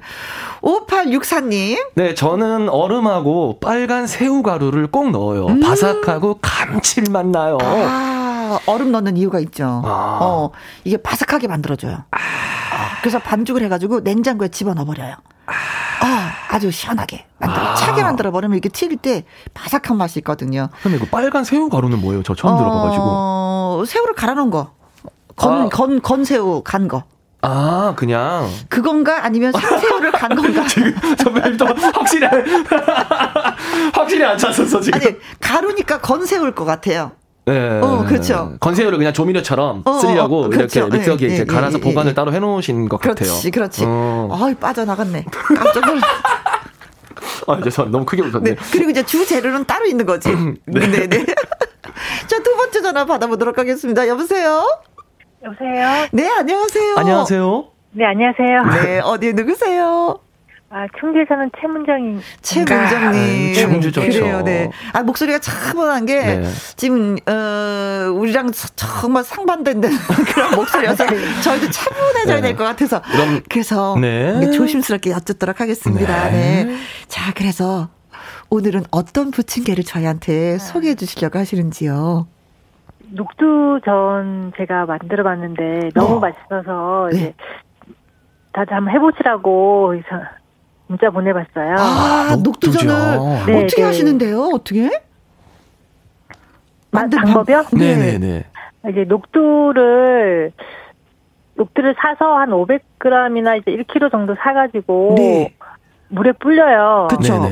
5864님. 네 저는 얼음하고 빨간 새우 가루를 꼭 넣어요. 음. 바삭하고 감칠맛 나요. 아. 얼음 넣는 이유가 있죠. 아. 어, 이게 바삭하게 만들어줘요. 아. 그래서 반죽을 해가지고 냉장고에 집어넣어버려요. 아, 아주 시원하게 만들어 아. 차게 만들어 버리면 이렇게 튀길 때 바삭한 맛이 있거든요. 근데 이거 빨간 새우 가루는 뭐예요? 저 처음 어, 들어봐가지고. 새우를 갈아놓은 거. 건, 아. 건, 건새우 간 거. 아, 그냥. 그건가? 아니면 생새우를 간 건가? 지금 선배님 또 확실히, 확실히 안 찾았어, 지금. 아니, 가루니까 건새우일 것 같아요. 네. 어, 그렇죠. 건새우를 그냥 조미료처럼 어, 어 쓰려고 어, 그렇죠. 이렇게 믹서기에 네, 이제 네, 갈아서 네, 보관을 따로 해놓으신 것 그렇지, 같아요. 그렇지, 그렇지. 어. 아 빠져나갔네. 깜짝 놀 아, 이제 너무 크게 웃었네. 네. 그리고 이제 주 재료는 따로 있는 거지. 네, 네. 네. 자, 두 번째 전화 받아보도록 하겠습니다. 여보세요? 여보세요? 네, 안녕하세요. 안녕하세요. 네, 안녕하세요. 네, 어디 누구세요? 아, 충주에 사는 최문정님. 최문정님. 충주 좋죠. 그래요, 네. 아, 목소리가 차분한 게, 네. 지금, 어, 우리랑 정말 상반된 그런 목소리여서, 저희도 차분해져야 네. 될것 같아서. 그럼, 그래서, 네. 조심스럽게 여쭙도록 하겠습니다. 네. 네. 자, 그래서, 오늘은 어떤 부침개를 저희한테 아. 소개해 주시려고 하시는지요? 녹두전 제가 만들어 봤는데, 너무 어. 맛있어서, 이제, 다들 한번 해보시라고, 문자 보내봤어요. 아, 녹두전을 네, 어떻게 네. 하시는데요? 어떻게? 만든 방법이요? 네, 네, 네. 이제 녹두를 녹두를 사서 한 500g이나 이제 1kg 정도 사가지고 네. 물에 불려요. 그렇죠.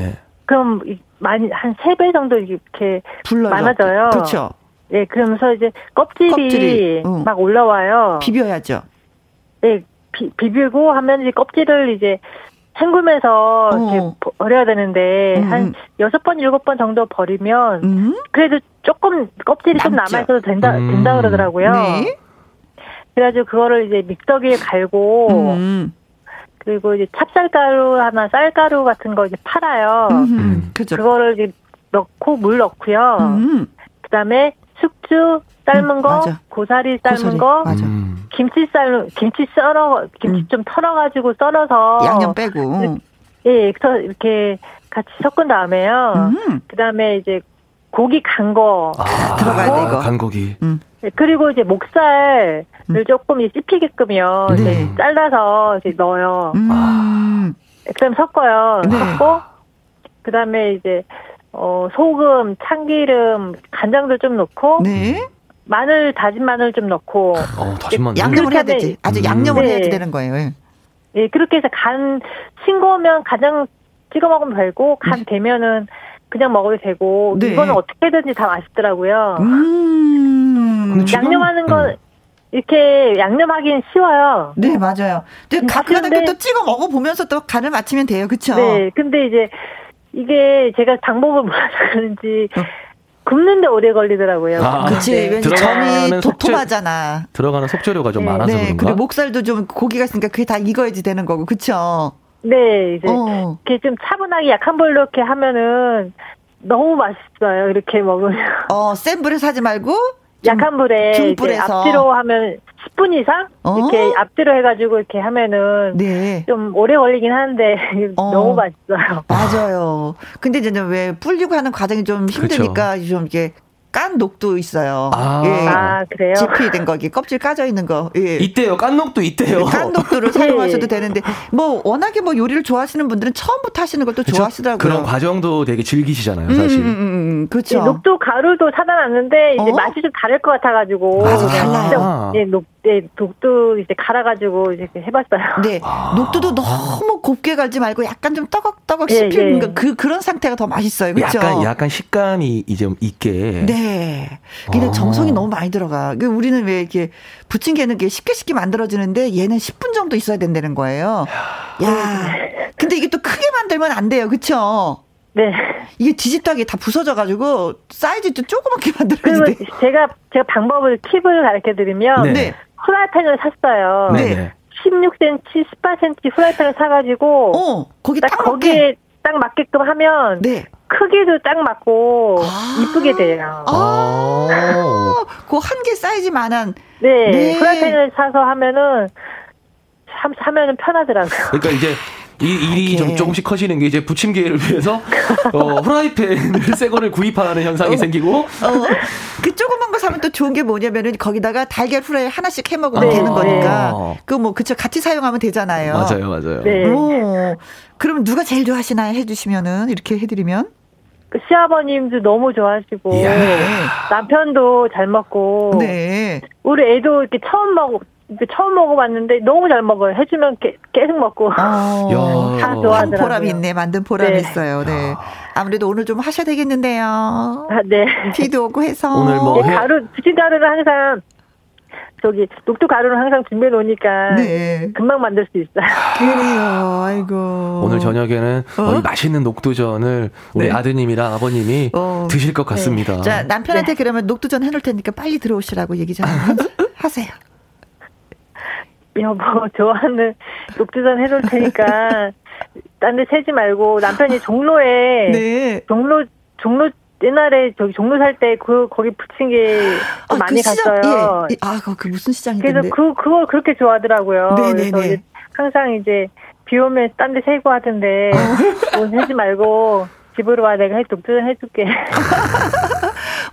그럼 많이 한 3배 정도 이렇게 불러요. 많아져요. 그렇죠. 네, 그러면서 이제 껍질이, 껍질이 응. 막 올라와요. 비벼야죠. 네, 비, 비비고 하면 이제 껍질을 이제 헹구면서 어. 이렇게 버려야 되는데 음. 한 여섯 번 일곱 번 정도 버리면 음. 그래도 조금 껍질이 남죠. 좀 남아 있어도 된다 음. 된다 그러더라고요. 네. 그래가지고 그거를 이제 믹서기에 갈고 음. 그리고 이제 찹쌀가루 하나 쌀가루 같은 거 이제 팔아요. 음. 그죠. 그거를 이제 넣고 물 넣고요. 음. 그다음에 숙주 삶은 거, 맞아. 고사리 삶은 고사리. 거, 맞아. 김치 썰 김치 썰어 김치 음. 좀 털어가지고 썰어서 양념 빼고 예 이렇게 같이 섞은 다음에요. 음. 그다음에 이제 고기 간거 아, 들어가야 돼 이거 간 고기. 음. 네, 그리고 이제 목살을 음. 조금 씹히게끔요. 네. 이제 잘라서 이제 넣어요. 음. 그다음 섞어요. 네. 섞고 그다음에 이제 어 소금, 참기름, 간장도 좀 넣고 네. 마늘 다진 마늘 좀 넣고 어, 다진 마늘 양념을 해야 되지. 아주 양념을 네. 해야 되는 거예요. 예. 네, 그렇게 해서 간 싱거우면 간장 찍어 먹으면 되고 간 네. 되면은 그냥 먹어도 되고 네. 이거는 어떻게든지 다 맛있더라고요. 음. 양념하는 건 음. 이렇게 양념하기는 쉬워요. 네, 맞아요. 근데 가끔가다 또 찍어 먹어 보면서 또 간을 맞추면 돼요. 그렇죠? 네. 근데 이제 이게 제가 방법을 몰라서 그런지 어. 굽는데 오래 걸리더라고요. 아, 그치. 네. 왠지 전이 도톰하잖아. 들어가는 속재료가 좀 네. 많아서 네. 그런가? 그리고 목살도 좀 고기가 있으니까 그게 다 익어야지 되는 거고, 그쵸? 네, 이제 어. 이렇게 좀 차분하게 약한 불로 이렇게 하면은 너무 맛있어요. 이렇게 먹으면. 어, 센 불에 사지 말고 약한 불에 중불에서 앞뒤로 하면 10분 이상 어? 이렇게 앞뒤로 해가지고 이렇게 하면은 네. 좀 오래 걸리긴 하는데 어. 너무 맛있어요. 맞아요. 근데 이제 왜 불리고 하는 과정이 좀 힘드니까 그렇죠. 좀 이렇게 깐 녹도 있어요. 아, 예. 아 그래요? 지피된 거기 껍질 까져 있는 거. 예. 있대요. 깐 녹도 있대요. 깐 녹도를 사용하셔도 네. 되는데 뭐 워낙에 뭐 요리를 좋아하시는 분들은 처음부터 하시는 것도 좋아하시더라고요. 그런 과정도 되게 즐기시잖아요, 사실. 음, 음, 음, 음 그렇죠. 네, 녹도 가루도 사다 놨는데 이제 어? 맛이 좀 다를 것 같아가지고. 맞아, 달라요. 예, 녹, 네, 녹도 이제 갈아가지고 이제 해봤어요. 네, 아. 녹도도 너무 곱게 갈지 말고 약간 좀 떠걱떠걱 씹히는 예, 예. 그 그런 상태가 더 맛있어요, 그렇죠? 약간 약간 식감이 이제 있게. 네. 근데 아. 정성이 너무 많이 들어가. 그 우리는 왜 이렇게 부침개는 게 쉽게 쉽게 만들어지는데 얘는 10분 정도 있어야 된다는 거예요. 야, 근데 이게 또 크게 만들면 안 돼요, 그렇죠? 네. 이게 뒤집다기 다 부서져가지고 사이즈도 조그맣게 만들어야 돼. 제가 제가 방법을 팁을 가르쳐 드리면 네. 네. 프라이팬을 샀어요. 네. 16cm, 18cm 프라이팬을 사가지고 어 거기 딱, 딱 거기에 딱 맞게끔 하면 네. 크기도 딱 맞고 아~ 이쁘게 돼요. 아, 그 한 개 사이즈만한 네, 네. 프라이팬을 사서 하면은 참 사면은 편하더라고요. 그러니까 이제 이 일이 좀 조금씩 커지는 게 이제 부침개를 위해서 어, 프라이팬을 새 거를 구입하는 현상이 어, 생기고 어, 그 조그만 거 사면 또 좋은 게 뭐냐면은 거기다가 달걀 후라이 하나씩 해 먹으면 네. 되는 거니까 네. 그뭐 그쵸 같이 사용하면 되잖아요. 맞아요, 맞아요. 네. 오, 그럼 누가 제일 좋아하시나요? 해주시면은 이렇게 해드리면? 그 시아버님도 너무 좋아하시고 이야. 남편도 잘 먹고 네. 우리 애도 이렇게 처음 먹 처음 먹어봤는데 너무 잘 먹어요. 해주면 게, 계속 먹고 어, 다 좋아하더라고요. 보람이 있네. 만든 보람이 네. 있어요. 네. 아무래도 오늘 좀 하셔야 되겠는데요. 아, 네. 비도 오고 해서 오늘 뭐 네, 가루 부침 가루를 항상 저기 녹두 가루를 항상 준비해 놓으니까 네. 금방 만들 수 있어요. 그래요. 아이고. 오늘 저녁에는 어? 이 맛있는 녹두전을 우리 네. 아드님이랑 아버님이 어. 드실 것 같습니다. 네. 자 남편한테 네. 그러면 녹두전 해놓을 테니까 빨리 들어오시라고 얘기 좀 하세요. 여보 좋아하는 녹두전 해놓을 테니까 딴 데 세지 말고 남편이 종로에 네. 종로 종로 옛날에 저기 종로 살 때 그 거기 부침개 아, 그 많이 그 시장, 갔어요. 예, 예. 아, 그 무슨 시장인데? 그래서 그 그걸 그렇게 좋아하더라고요. 네네네. 그래서 네. 항상 이제 비 오면 딴 데 세고 하던데 돈 어. 세지 말고 집으로 와 내가 독두전 해줄게.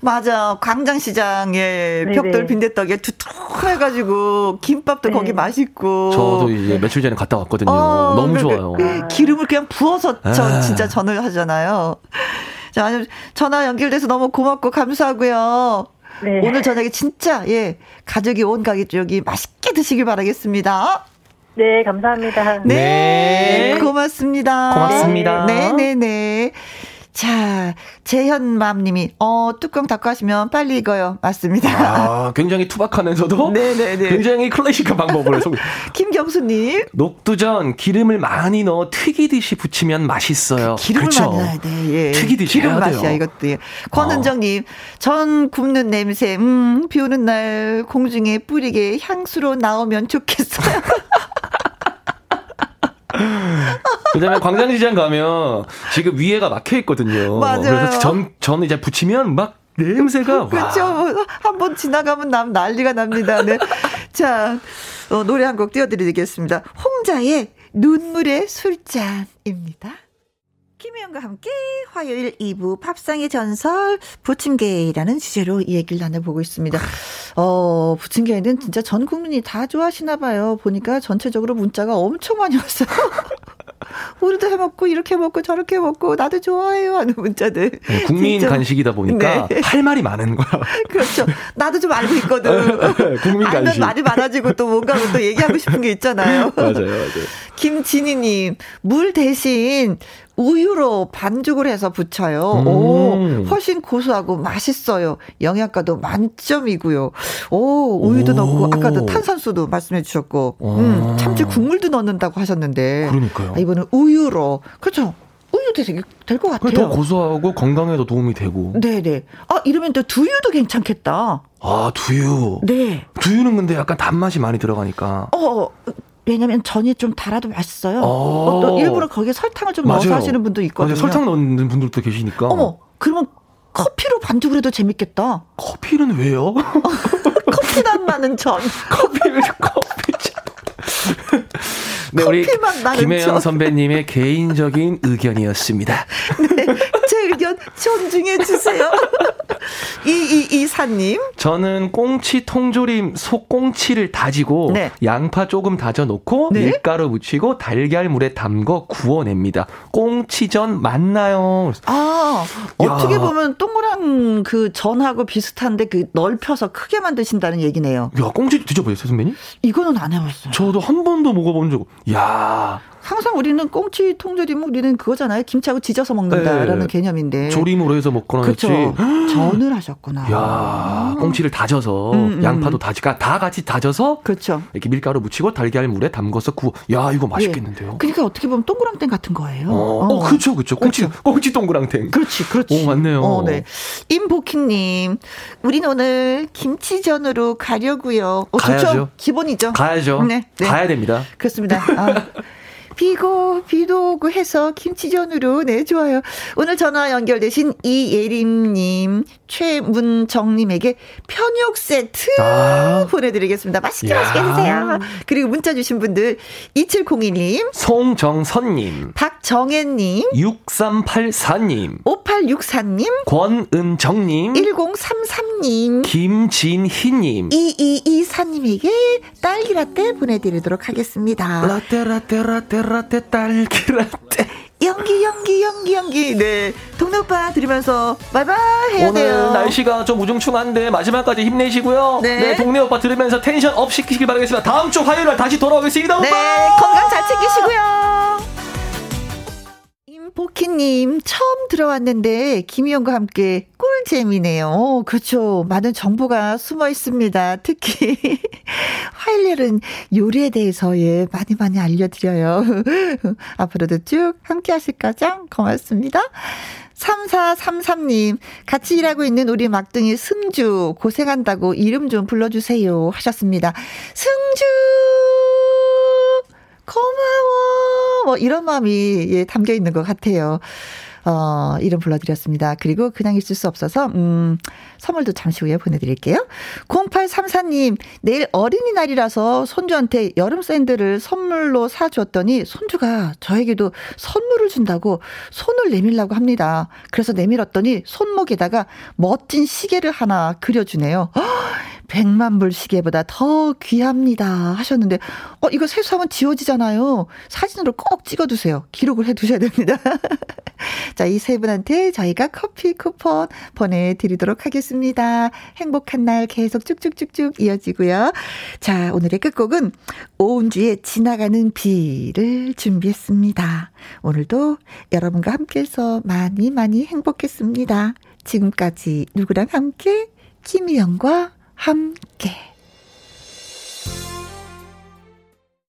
맞아. 광장시장에 벽돌 빈대떡에 두툼해가지고 김밥도 네. 거기 맛있고. 저도 이제 며칠 전에 갔다 왔거든요. 어, 너무 좋아요. 그 기름을 그냥 부어서 저 아. 진짜 전을 하잖아요. 자, 전화 연결돼서 너무 고맙고 감사하고요. 네. 오늘 저녁에 진짜 예 가족이 온 가족이 맛있게 드시길 바라겠습니다. 네, 감사합니다. 네, 네. 고맙습니다. 고맙습니다. 네, 네, 네. 자, 재현맘님이 어 뚜껑 닫고 하시면 빨리 익어요. 맞습니다. 아, 굉장히 투박하면서도 네네네. 굉장히 클래식한 방법을 소 김경수님 녹두전 기름을 많이 넣어 튀기듯이 부치면 맛있어요. 그 기름을 그렇죠? 많이 넣어야 돼. 예. 튀기듯이 기름 맛이야 이것도. 예. 권은정님 어. 전 굽는 냄새. 음, 비 오는 날 공중에 뿌리게 향수로 나오면 좋겠어요. 그다음에 광장시장 가면 지금 위에가 막혀 있거든요. 맞아요. 그래서 전, 전 이제 붙이면 막 냄새가 그렇죠. 뭐 한번 지나가면 남 난리가 납니다. 네. 자, 어, 노래 한 곡 띄워드리겠습니다. 홍자의 눈물의 술잔입니다. 김혜영과 함께 화요일 2부 밥상의 전설 부침개라는 주제로 이 얘기를 나눠보고 있습니다. 어, 부침개는 진짜 전 국민이 다 좋아하시나 봐요. 보니까 전체적으로 문자가 엄청 많이 왔어요. 우리도 해먹고 이렇게 먹고 저렇게 먹고 나도 좋아해요 하는 문자들. 네, 국민 진짜. 간식이다 보니까 네. 할 말이 많은 거야. 그렇죠. 나도 좀 알고 있거든. 국민 간식. 말이 많아지고 또 뭔가 또 얘기하고 싶은 게 있잖아요. 맞아요, 맞아요. 김진희님 물 대신 우유로 반죽을 해서 부쳐요. 음. 오, 훨씬 고소하고 맛있어요. 영양가도 만점이고요. 오, 우유도 오. 넣고 아까도 탄산수도 말씀해 주셨고, 음, 참치 국물도 넣는다고 하셨는데, 그러니까요. 아, 이번엔 우유로 그렇죠. 우유도 될것 같아요. 더 고소하고 건강에도 도움이 되고. 네네. 아 이러면 또 두유도 괜찮겠다. 아 두유. 네. 두유는 근데 약간 단맛이 많이 들어가니까. 어 왜냐면 전이 좀 달아도 맛있어요. 어. 또 일부러 거기에 설탕을 좀 맞아요. 넣어서 하시는 분도 있거든요. 맞아요. 설탕 넣는 분들도 계시니까. 어머, 그러면 커피로 반죽을 해도 재밌겠다. 커피는 왜요? 커피 맛 나는 전. 커피를 커피 네, 우리 김혜영 선배님의 개인적인 의견이었습니다. 네, 제 의견 존중해 주세요. 이이이사님. 저는 꽁치 통조림 속꽁치를 다지고 네. 양파 조금 다져 놓고 네? 밀가루 묻히고 달걀 물에 담궈 구워냅니다. 꽁치전 맞나요? 아 어떻게 보면 동그란 그 전하고 비슷한데 그 넓혀서 크게 만드신다는 얘기네요. 야 꽁치 드셔보셨어요 선배님? 이거는 안 해봤어요. 저도 한 번도 먹어본 적. 야 항상 우리는 꽁치 통조림은 우리는 그거잖아요. 김치하고 지져서 먹는다라는 네. 개념인데. 조림으로 해서 먹거나 그렇죠. 전을 하셨구나. 야, 아. 꽁치를 다져서 음, 음. 양파도 다지가 다 같이 다져서 그렇죠. 이렇게 밀가루 묻히고 달걀 물에 담궈서 구워. 야, 이거 맛있겠는데요. 예. 그러니까 어떻게 보면 동그랑땡 같은 거예요. 어, 어. 그렇죠. 그렇죠. 꽁치 그렇죠. 꽁치 동그랑땡. 그렇지. 그렇지. 오, 맞네요. 어, 네. 임복희 님. 우린 오늘 김치전으로 가려고요. 어, 가야죠. 좋죠? 기본이죠. 가야죠. 네. 네. 가야 됩니다. 그렇습니다. 아. 비고 비도 오고 해서 김치전으로 네 좋아요. 오늘 전화 연결되신 이예림님, 최문정님에게 편육 세트 아. 보내드리겠습니다. 맛있게 야. 맛있게 드세요. 그리고 문자 주신 분들 2702님, 송정선님, 박정혜님, 6384님, 5864님, 권은정님, 1033님, 김진희님, 2224님에게 딸기 라떼 보내드리도록 하겠습니다. 라떼 라떼 라떼 라떼 딸기 라떼. 연기 연기 연기 연기 네 동네 오빠 들으면서 바이바이 해야 오늘 돼요. 날씨가 좀 우중충한데 마지막까지 힘내시고요. 네. 네 동네 오빠 들으면서 tension up 시키길 바라겠습니다. 다음 주 화요일에 다시 돌아오겠습니다. 오빠. 네 건강 잘 챙기시고요. 보키님, 처음 들어왔는데, 김희영과 함께 꿀잼이네요. 오, 그렇죠. 많은 정보가 숨어 있습니다. 특히, 화일날은 요리에 대해서, 예, 많이 많이 알려드려요. 앞으로도 쭉 함께 하실 거죠? 고맙습니다. 3433님, 같이 일하고 있는 우리 막둥이 승주, 고생한다고 이름 좀 불러주세요. 하셨습니다. 승주! 고마워. 뭐 이런 마음이 예, 담겨 있는 것 같아요. 어, 이름 불러드렸습니다. 그리고 그냥 있을 수 없어서, 음, 선물도 잠시 후에 보내드릴게요. 0834님, 내일 어린이날이라서 손주한테 여름 샌들을 선물로 사주었더니 손주가 저에게도 선물을 준다고 손을 내밀라고 합니다. 그래서 내밀었더니 손목에다가 멋진 시계를 하나 그려주네요. 허! 100만 불 시계보다 더 귀합니다. 하셨는데, 어, 이거 세수하면 지워지잖아요. 사진으로 꼭 찍어두세요. 기록을 해 두셔야 됩니다. 자, 이 세 분한테 저희가 커피 쿠폰 보내드리도록 하겠습니다. 행복한 날 계속 쭉쭉쭉쭉 이어지고요. 자, 오늘의 끝곡은 오은주의 지나가는 비를 준비했습니다. 오늘도 여러분과 함께해서 많이 많이 행복했습니다. 지금까지 누구랑 함께? 김희영과 함께.